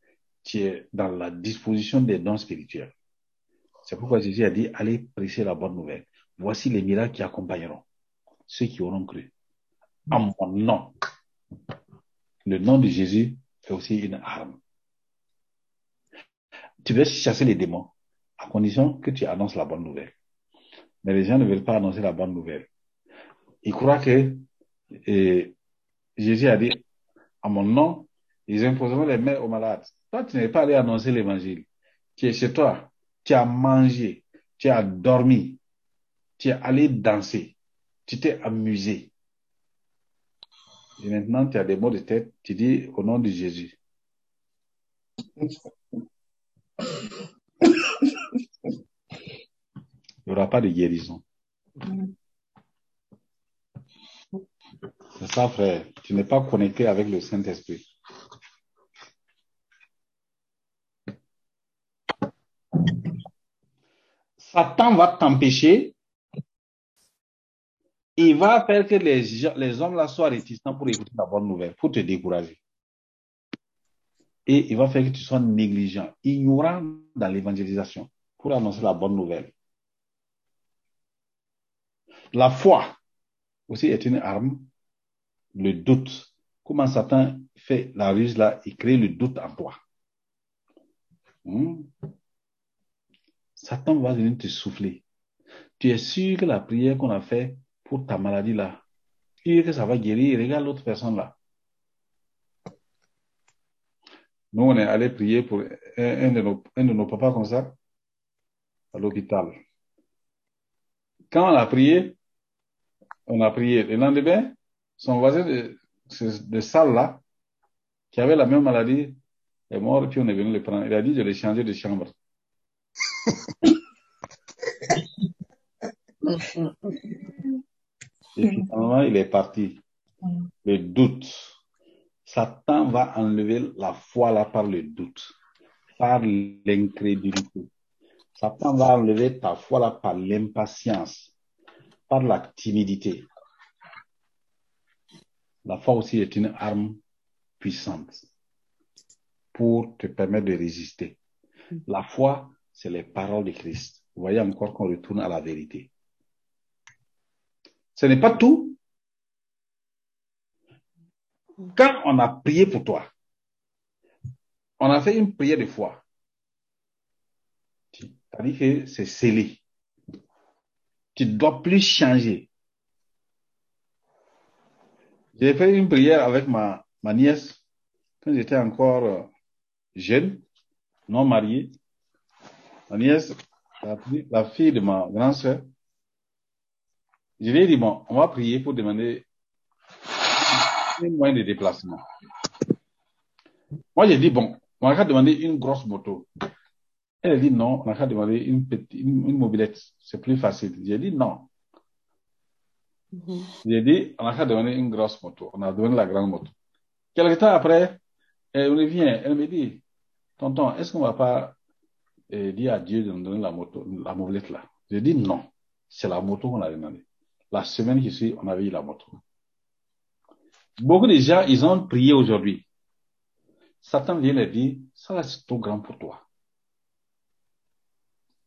tu es dans la disposition des dons spirituels. C'est pourquoi Jésus a dit, allez prêcher la bonne nouvelle. Voici les miracles qui accompagneront ceux qui auront cru. En mon nom. Le nom de Jésus est aussi une arme. Tu veux chasser les démons à condition que tu annonces la bonne nouvelle. Mais les gens ne veulent pas annoncer la bonne nouvelle. Ils croient que Jésus a dit, à mon nom, ils imposeront les mains aux malades. Toi, tu n'es pas allé annoncer l'évangile. Tu es chez toi, tu as mangé, tu as dormi, tu es allé danser, tu t'es amusé. Et maintenant, tu as des mots de tête, tu dis au nom de Jésus. Il n'y aura pas de guérison. C'est ça, frère. Tu n'es pas connecté avec le Saint-Esprit. Satan va t'empêcher. Il va faire que les, les hommes là soient réticents pour écouter la bonne nouvelle, pour te décourager. Et il va faire que tu sois négligent, ignorant dans l'évangélisation, pour annoncer la bonne nouvelle. La foi aussi est une arme. Le doute. Comment Satan fait la ruse là, il crée le doute en toi? Hmm? Satan va venir te souffler. Tu es sûr que la prière qu'on a fait pour ta maladie là, sûr que ça va guérir. Regarde l'autre personne là. Nous, on est allé prier pour un, de nos, un de nos papas comme ça, à l'hôpital. Quand on a prié, on a prié. Le lendemain, son voisin de, de salle là, qui avait la même maladie, est mort, puis on est venu le prendre. Il a dit de le changer de chambre. [laughs] Et finalement, il est parti. Le doute. Satan va enlever la foi là par le doute, par l'incrédulité. Satan va enlever ta foi là par l'impatience, par la timidité. La foi aussi est une arme puissante pour te permettre de résister. La foi, c'est les paroles de Christ. Vous voyez encore qu'on retourne à la vérité. Ce n'est pas tout. Quand on a prié pour toi, on a fait une prière de foi. C'est-à-dire que c'est scellé. Tu ne dois plus changer. J'ai fait une prière avec ma, ma nièce quand j'étais encore jeune, non marié. Ma nièce, la, fille de ma grande sœur, je lui ai dit, bon, on va prier pour demander un moyen de déplacement? Moi, j'ai dit, bon, on va demander une grosse moto. Elle a dit, non, on va demander une, petite, une, mobilette. C'est plus facile. J'ai dit, non. J'ai dit, on a demander une grosse moto. On a donné la grande moto. Quelque temps après, elle revient, elle me dit, tonton, est-ce qu'on va pas euh, dire à Dieu de nous donner la moto, la mobilette là? J'ai dit non. C'est la moto qu'on a demandé. La semaine qui suit, on avait eu la moto. Beaucoup de gens, ils ont prié aujourd'hui. Satan vient leur dire, ça c'est trop grand pour toi.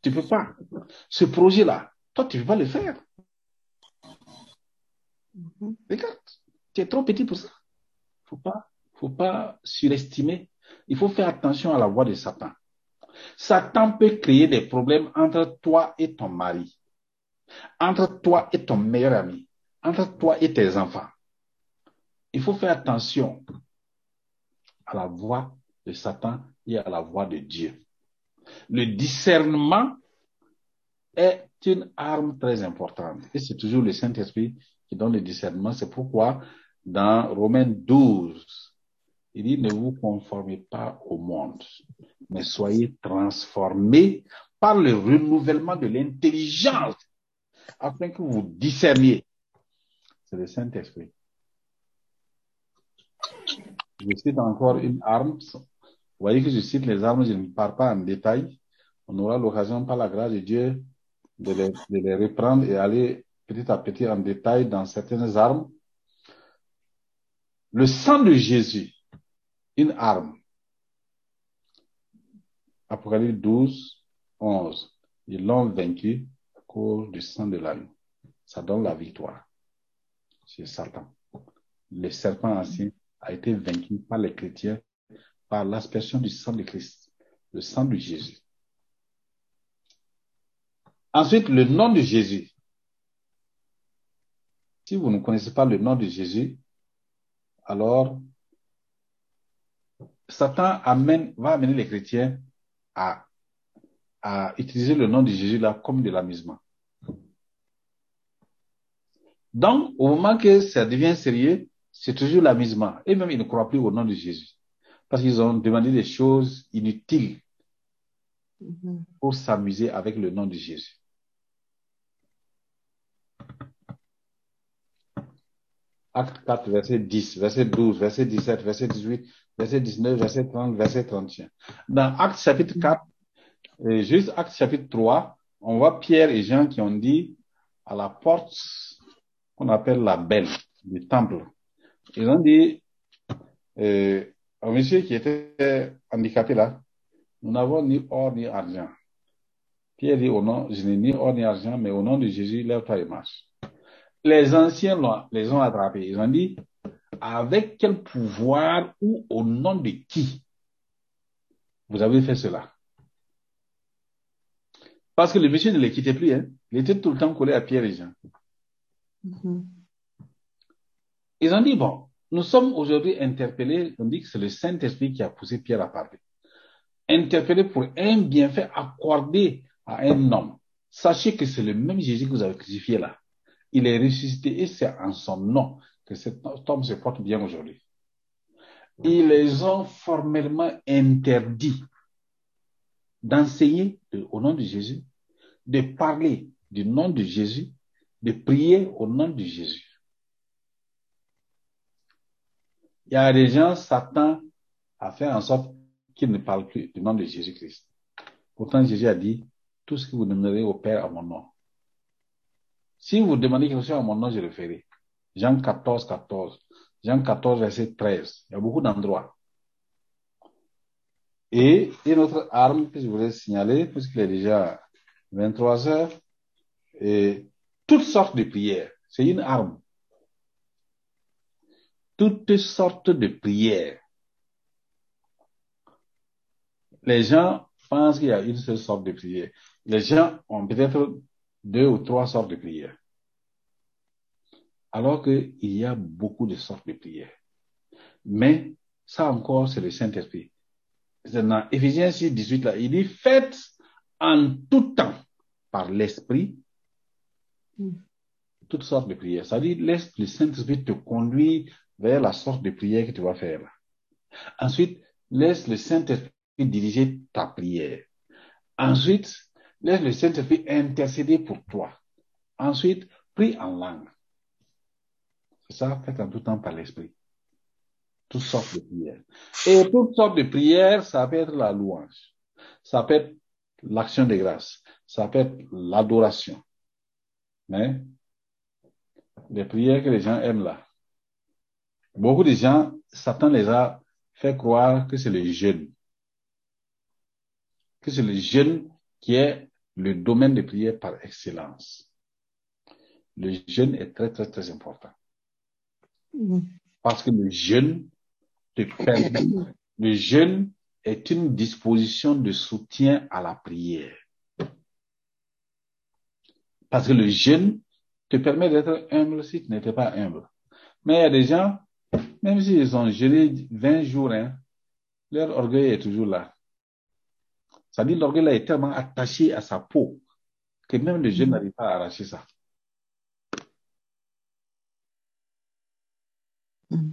Tu peux pas. Ce projet-là, toi, tu peux pas le faire. Regarde, tu es trop petit pour ça. Faut pas, faut pas surestimer. Il faut faire attention à la voix de Satan. Satan peut créer des problèmes entre toi et ton mari, entre toi et ton meilleur ami, entre toi et tes enfants. Il faut faire attention à la voix de Satan et à la voix de Dieu. Le discernement est une arme très importante. Et c'est toujours le Saint-Esprit qui donne le discernement. C'est pourquoi dans Romains 12, il dit ne vous conformez pas au monde, mais soyez transformés par le renouvellement de l'intelligence afin que vous discerniez. C'est le Saint-Esprit. Je cite encore une arme. Vous voyez que je cite les armes, je ne parle pas en détail. On aura l'occasion, par la grâce de Dieu, de les, reprendre et aller petit à petit en détail dans certaines armes. Le sang de Jésus une arme. Apocalypse 12, 11. Ils l'ont vaincu à cause du sang de l'agneau. Ça donne la victoire C'est Satan. Le serpent ancien a été vaincu par les chrétiens par l'aspersion du sang de Christ, le sang de Jésus. Ensuite, le nom de Jésus. si vous ne connaissez pas le nom de Jésus, alors Satan va amener les chrétiens à, à utiliser le nom de Jésus là comme de l'amusement. Donc, au moment que ça devient sérieux, c'est toujours l'amusement. Et même ils ne croient plus au nom de Jésus. Parce qu'ils ont demandé des choses inutiles pour s'amuser avec le nom de Jésus. Acte 4, verset 10, verset 12, verset 17, verset 18, verset 19, verset 30, verset 31. Dans Acte chapitre 4, et juste Acte chapitre 3, on voit Pierre et Jean qui ont dit à la porte qu'on appelle la belle du temple. Ils ont dit euh, un monsieur qui était handicapé là, nous n'avons ni or ni argent. Pierre dit au nom, je n'ai ni or ni argent, mais au nom de Jésus, lève-toi et marche. Les anciens les ont attrapés. Ils ont dit, avec quel pouvoir ou au nom de qui vous avez fait cela? Parce que le monsieur ne les quittait plus. Hein. Il était tout le temps collé à Pierre et Jean. Ils ont dit, bon, nous sommes aujourd'hui interpellés, on dit que c'est le Saint-Esprit qui a poussé Pierre à parler. Interpellés pour un bienfait accordé à un homme. Sachez que c'est le même Jésus que vous avez crucifié là. Il est ressuscité et c'est en son nom que cet homme se porte bien aujourd'hui. Ils les ont formellement interdit d'enseigner au nom de Jésus, de parler du nom de Jésus, de prier au nom de Jésus. Il y a des gens, Satan a fait en sorte qu'ils ne parlent plus du nom de Jésus-Christ. Pourtant, Jésus a dit, tout ce que vous demanderez au Père à mon nom, si vous demandez quelque chose à mon nom, je le ferai. Jean 14, 14. Jean 14, verset 13. Il y a beaucoup d'endroits. Et une autre arme que je voulais signaler, puisqu'il est déjà 23 heures, et toutes sortes de prières. C'est une arme. Toutes sortes de prières. Les gens pensent qu'il y a une seule sorte de prière. Les gens ont peut-être deux ou trois sortes de prières. Alors qu'il y a beaucoup de sortes de prières. Mais ça encore, c'est le Saint-Esprit. Dans Éphésiens 6, 18, là, il dit, faites en tout temps par l'Esprit toutes sortes de prières. Ça dit, laisse le Saint-Esprit te conduire vers la sorte de prière que tu vas faire. Ensuite, laisse le Saint-Esprit diriger ta prière. Ensuite, Laisse le Saint-Esprit intercéder pour toi. Ensuite, prie en langue. C'est ça, fait en tout temps par l'Esprit. Toutes sortes de prières. Et toutes sortes de prières, ça peut être la louange. Ça peut être l'action de grâce. Ça peut être l'adoration. Mais, les prières que les gens aiment là. Beaucoup de gens, Satan les a fait croire que c'est le jeûne. Que c'est le jeûne qui est le domaine de prière par excellence. Le jeûne est très, très, très important. Mm. Parce que le jeûne te permet, le jeûne est une disposition de soutien à la prière. Parce que le jeûne te permet d'être humble si tu n'étais pas humble. Mais il y a des gens, même s'ils ont jeûné 20 jours, hein, leur orgueil est toujours là. Ça dit l'orgueil est tellement attaché à sa peau que même le jeune mm. n'arrive pas à arracher ça. Mm.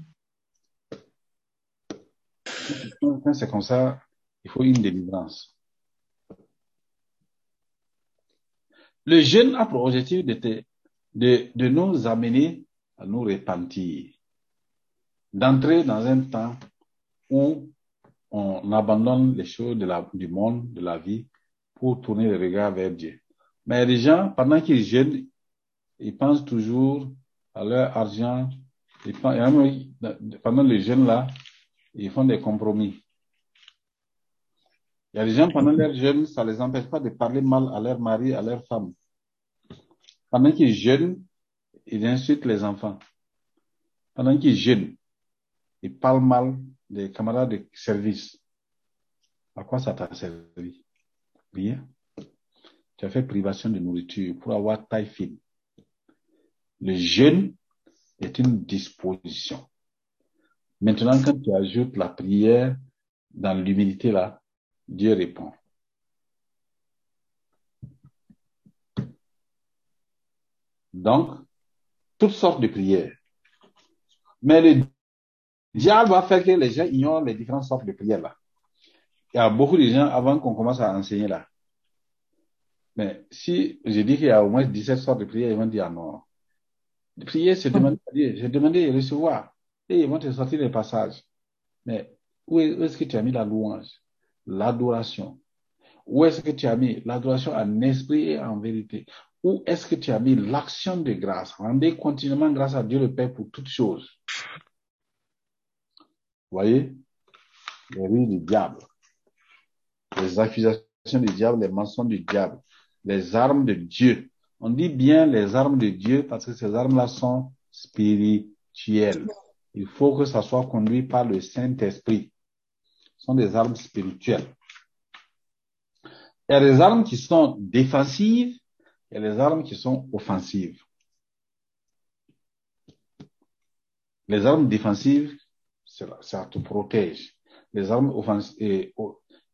Quand c'est comme ça, il faut une délivrance. Le jeûne a pour objectif de, de, de nous amener à nous repentir, d'entrer dans un temps où on abandonne les choses du monde, de la vie, pour tourner le regard vers Dieu. Mais les gens, pendant qu'ils jeûnent, ils pensent toujours à leur argent. Ils pendant les jeûnes là, ils font des compromis. Il y a des gens, pendant leur jeûne, ça les empêche pas de parler mal à leur mari, à leur femme. Pendant qu'ils jeûnent, ils insultent les enfants. Pendant qu'ils jeûnent, ils parlent mal des camarades de service. À quoi ça t'a servi? Bien. Tu as fait privation de nourriture pour avoir taille fine. Le jeûne est une disposition. Maintenant, quand tu ajoutes la prière dans l'humilité là, Dieu répond. Donc, toutes sortes de prières. Mais le diable va faire que les gens ignorent les différentes sortes de prières là. Il y a beaucoup de gens avant qu'on commence à enseigner là. Mais si je dis qu'il y a au moins 17 sortes de prières, ils vont dire non. Prier, c'est demander à Dieu. J'ai demandé à recevoir. Et ils vont te sortir les passages. Mais où est-ce que tu as mis la louange, l'adoration? Où est-ce que tu as mis l'adoration en esprit et en vérité? Où est-ce que tu as mis l'action de grâce? Rendez continuellement grâce à Dieu le Père pour toutes choses. Voyez? Les rues du diable, les accusations du diable, les mensonges du diable, les armes de Dieu. On dit bien les armes de Dieu parce que ces armes-là sont spirituelles. Il faut que ça soit conduit par le Saint-Esprit. Ce sont des armes spirituelles. Il y a des armes qui sont défensives et les armes qui sont offensives. Les armes défensives, ça te protège. Les armes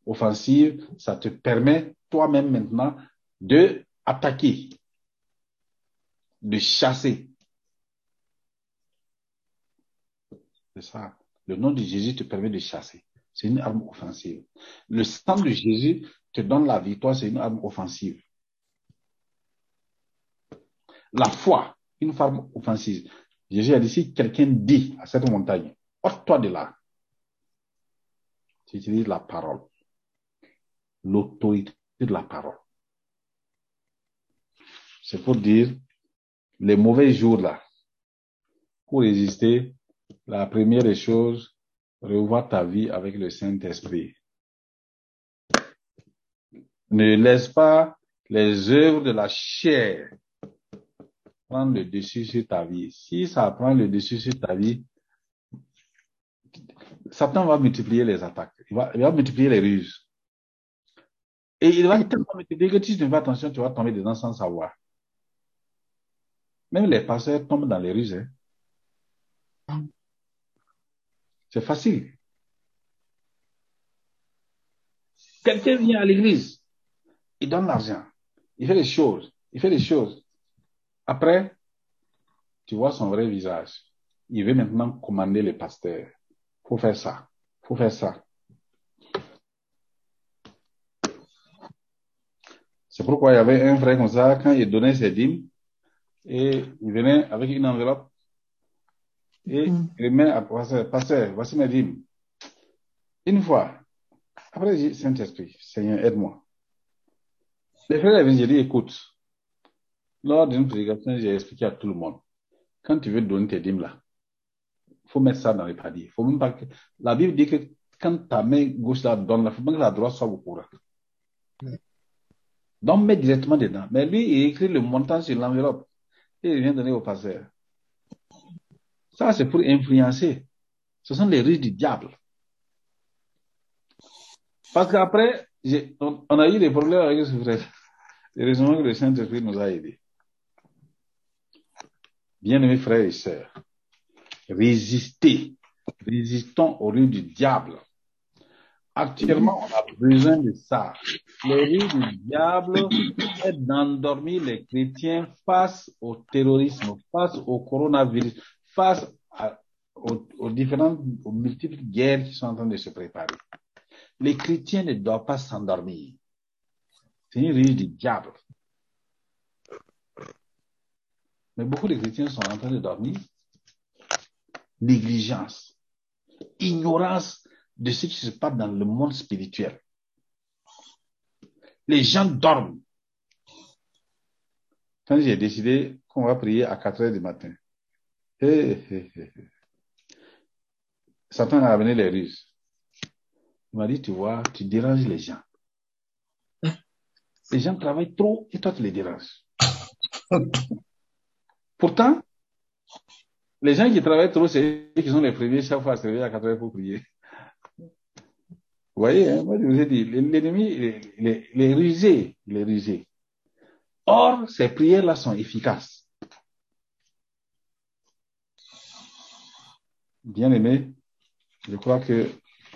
offensives, ça te permet toi-même maintenant de attaquer, de chasser. C'est ça. Le nom de Jésus te permet de chasser. C'est une arme offensive. Le sang de Jésus te donne la victoire, c'est une arme offensive. La foi, une arme offensive. Jésus a dit, si quelqu'un dit à cette montagne, ôte-toi de là. Tu utilises la parole. L'autorité de la parole. C'est pour dire, les mauvais jours là, pour résister, la première des choses, revois ta vie avec le Saint-Esprit. Ne laisse pas les œuvres de la chair prendre le dessus sur ta vie. Si ça prend le dessus sur ta vie, Satan va multiplier les attaques. Il va, multiplier les ruses. Et il va tellement multiplier que si tu ne fais attention, tu vas tomber dedans sans savoir. Même les pasteurs tombent dans les ruses. Hein. C'est facile. Quelqu'un vient à l'église, il donne l'argent, il fait les choses, il fait les choses. Après, tu vois son vrai visage. Il veut maintenant commander les pasteurs. Faut faire ça, faut faire ça. C'est pourquoi il y avait un frère comme ça, quand il donnait ses dîmes, et il venait avec une enveloppe, et il remet à pasteur, pasteur, voici mes dîmes. Une fois, après, j'ai dit, Saint-Esprit, Seigneur, aide-moi. Les frères avaient dit, écoute, lors d'une prédication, j'ai expliqué à tout le monde, quand tu veux donner tes dîmes là, faut mettre ça dans les paniers. Faut même pas que... La Bible dit que quand ta main gauche là donne, il faut même que la droite soit au courant. Donc, mets directement dedans. Mais lui, il écrit le montant sur l'enveloppe et il vient donner au pasteur. Ça, c'est pour influencer. Ce sont les ruses du diable. Parce qu'après, on, on, a eu des problèmes avec ce frère. Heureusement que le Saint-Esprit nous a aidés. Bien-aimés frères et sœurs, résistez. Résistons aux rues du diable. Actuellement, on a besoin de ça. Les rues du diable est d'endormir les chrétiens face au terrorisme, face au coronavirus, face aux, aux, différentes, aux multiples guerres qui sont en train de se préparer. Les chrétiens ne doivent pas s'endormir. C'est une ruse du diable. Mais beaucoup de chrétiens sont en train de dormir. Négligence, ignorance de ce qui se passe dans le monde spirituel. Les gens dorment. Quand j'ai décidé qu'on va prier à 4 heures du matin. Satan a amené les ruses. Il m'a dit, tu vois, tu déranges les gens. Les gens travaillent trop et toi tu les déranges. [laughs] Pourtant, les gens qui travaillent trop, c'est qui sont les premiers chaque fois à se réveiller à 4 heures pour prier. Vous voyez, hein, moi je vous ai dit, l'ennemi, il est, il est rusé, il est rusé. Or, ces prières-là sont efficaces. bien aimé, je crois que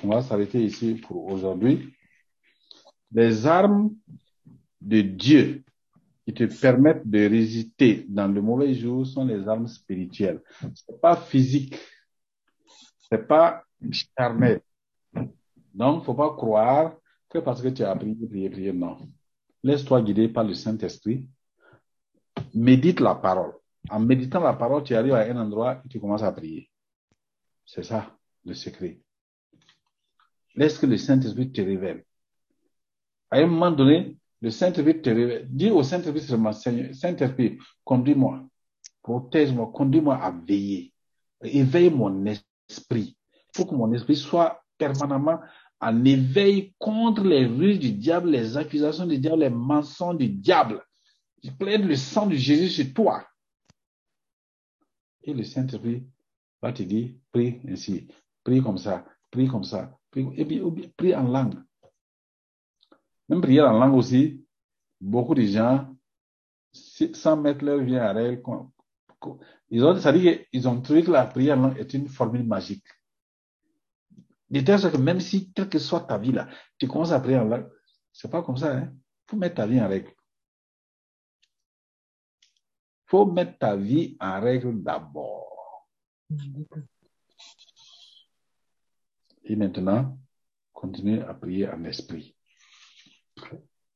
on va s'arrêter ici pour aujourd'hui. Les armes de Dieu qui te permettent de résister dans le mauvais jour sont les armes spirituelles. C'est pas physique. C'est pas charnel. Donc, faut pas croire que parce que tu as appris prier, prier, non. Laisse-toi guider par le Saint-Esprit. Médite la parole. En méditant la parole, tu arrives à un endroit et tu commences à prier. C'est ça, le secret. Laisse que le Saint-Esprit te révèle. À un moment donné, le Saint-Esprit te révèle. Dis au Saint-Esprit seulement, Saint-Esprit, conduis-moi, protège-moi, conduis-moi à veiller. Éveille mon esprit. Faut que mon esprit soit permanemment en éveil contre les ruses du diable, les accusations du diable, les mensonges du diable. Je plaide le sang de Jésus sur toi. Et le Saint-Esprit va te dire, prie ainsi, prie comme ça, prie comme ça, et puis prie en langue. Même prier en langue aussi, beaucoup de gens, sans mettre leur vie en règle, ils ont, ont trouvé que la prière en langue est une formule magique. De telle que même si, quelle que soit ta vie là, tu commences à prier en langue, c'est pas comme ça, hein. Faut mettre ta vie en règle. Faut mettre ta vie en règle d'abord. Et maintenant, continue à prier en esprit.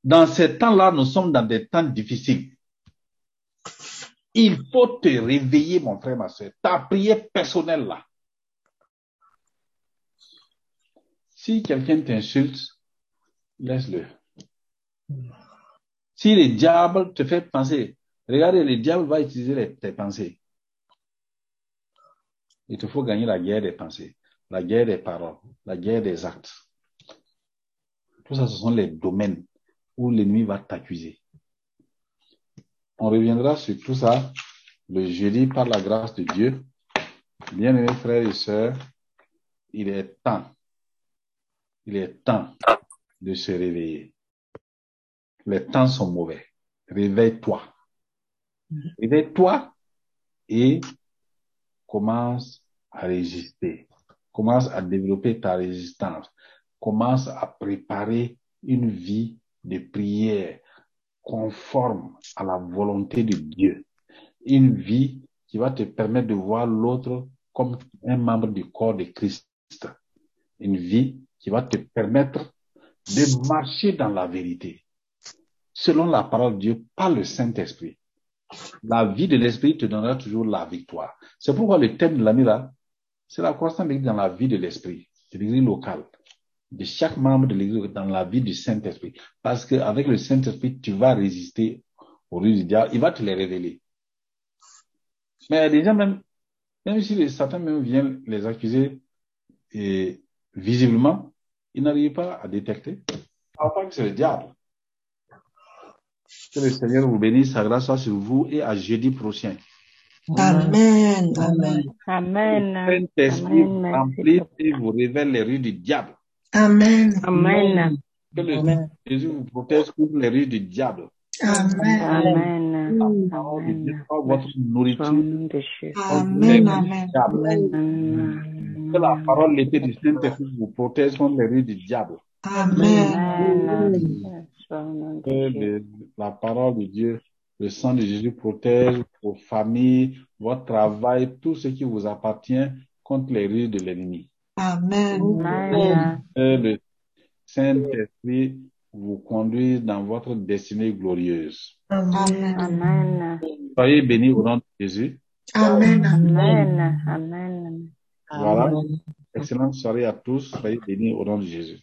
Dans ces temps-là, nous sommes dans des temps difficiles. Il faut te réveiller, mon frère, ma soeur. Ta prière personnelle là. Si quelqu'un t'insulte, laisse-le. Si le diable te fait penser, regardez, le diable va utiliser tes pensées. Il te faut gagner la guerre des pensées, la guerre des paroles, la guerre des actes. Tout ça, ce sont les domaines où l'ennemi va t'accuser. On reviendra sur tout ça le jeudi par la grâce de Dieu. Bien-aimés frères et sœurs, il est temps, il est temps de se réveiller. Les temps sont mauvais. Réveille-toi. Réveille-toi et commence à résister. Commence à développer ta résistance. Commence à préparer une vie de prière conforme à la volonté de Dieu. Une vie qui va te permettre de voir l'autre comme un membre du corps de Christ. Une vie qui va te permettre de marcher dans la vérité. Selon la parole de Dieu, par le Saint-Esprit. La vie de l'Esprit te donnera toujours la victoire. C'est pourquoi le thème de l'année là, c'est la croissance dans la vie de l'Esprit, de l'Église locale de chaque membre de l'Église dans la vie du Saint-Esprit. Parce qu'avec le Saint-Esprit, tu vas résister au rues du diable. Il va te les révéler. Mais déjà, même, même si les Satan même vient les accuser et visiblement, ils n'arrivent pas à détecter. Pas que c'est le diable. Que le Seigneur vous bénisse, sa grâce soit sur vous et à jeudi prochain. Amen. Amen. Amen. Saint-Esprit et vous révèle les rues du diable. Amen. Amen. Que le Seigneur Jésus vous protège contre les rues du diable. Amen. Amen. La parole de Dieu soit votre nourriture. Amen. Amen. Amen. Que la parole du Saint-Esprit vous protège contre les rues du diable. Amen. Amen. De Que la parole de Dieu, le sang de Jésus protège vos familles, votre travail, tout ce qui vous appartient contre les rues de l'ennemi. Amen. Amen. Que le Saint-Esprit vous conduise dans votre destinée glorieuse. Amen. Amen. Soyez bénis au nom de Jésus. Amen. Amen. Amen. Voilà. Excellente soirée à tous. Soyez bénis au nom de Jésus.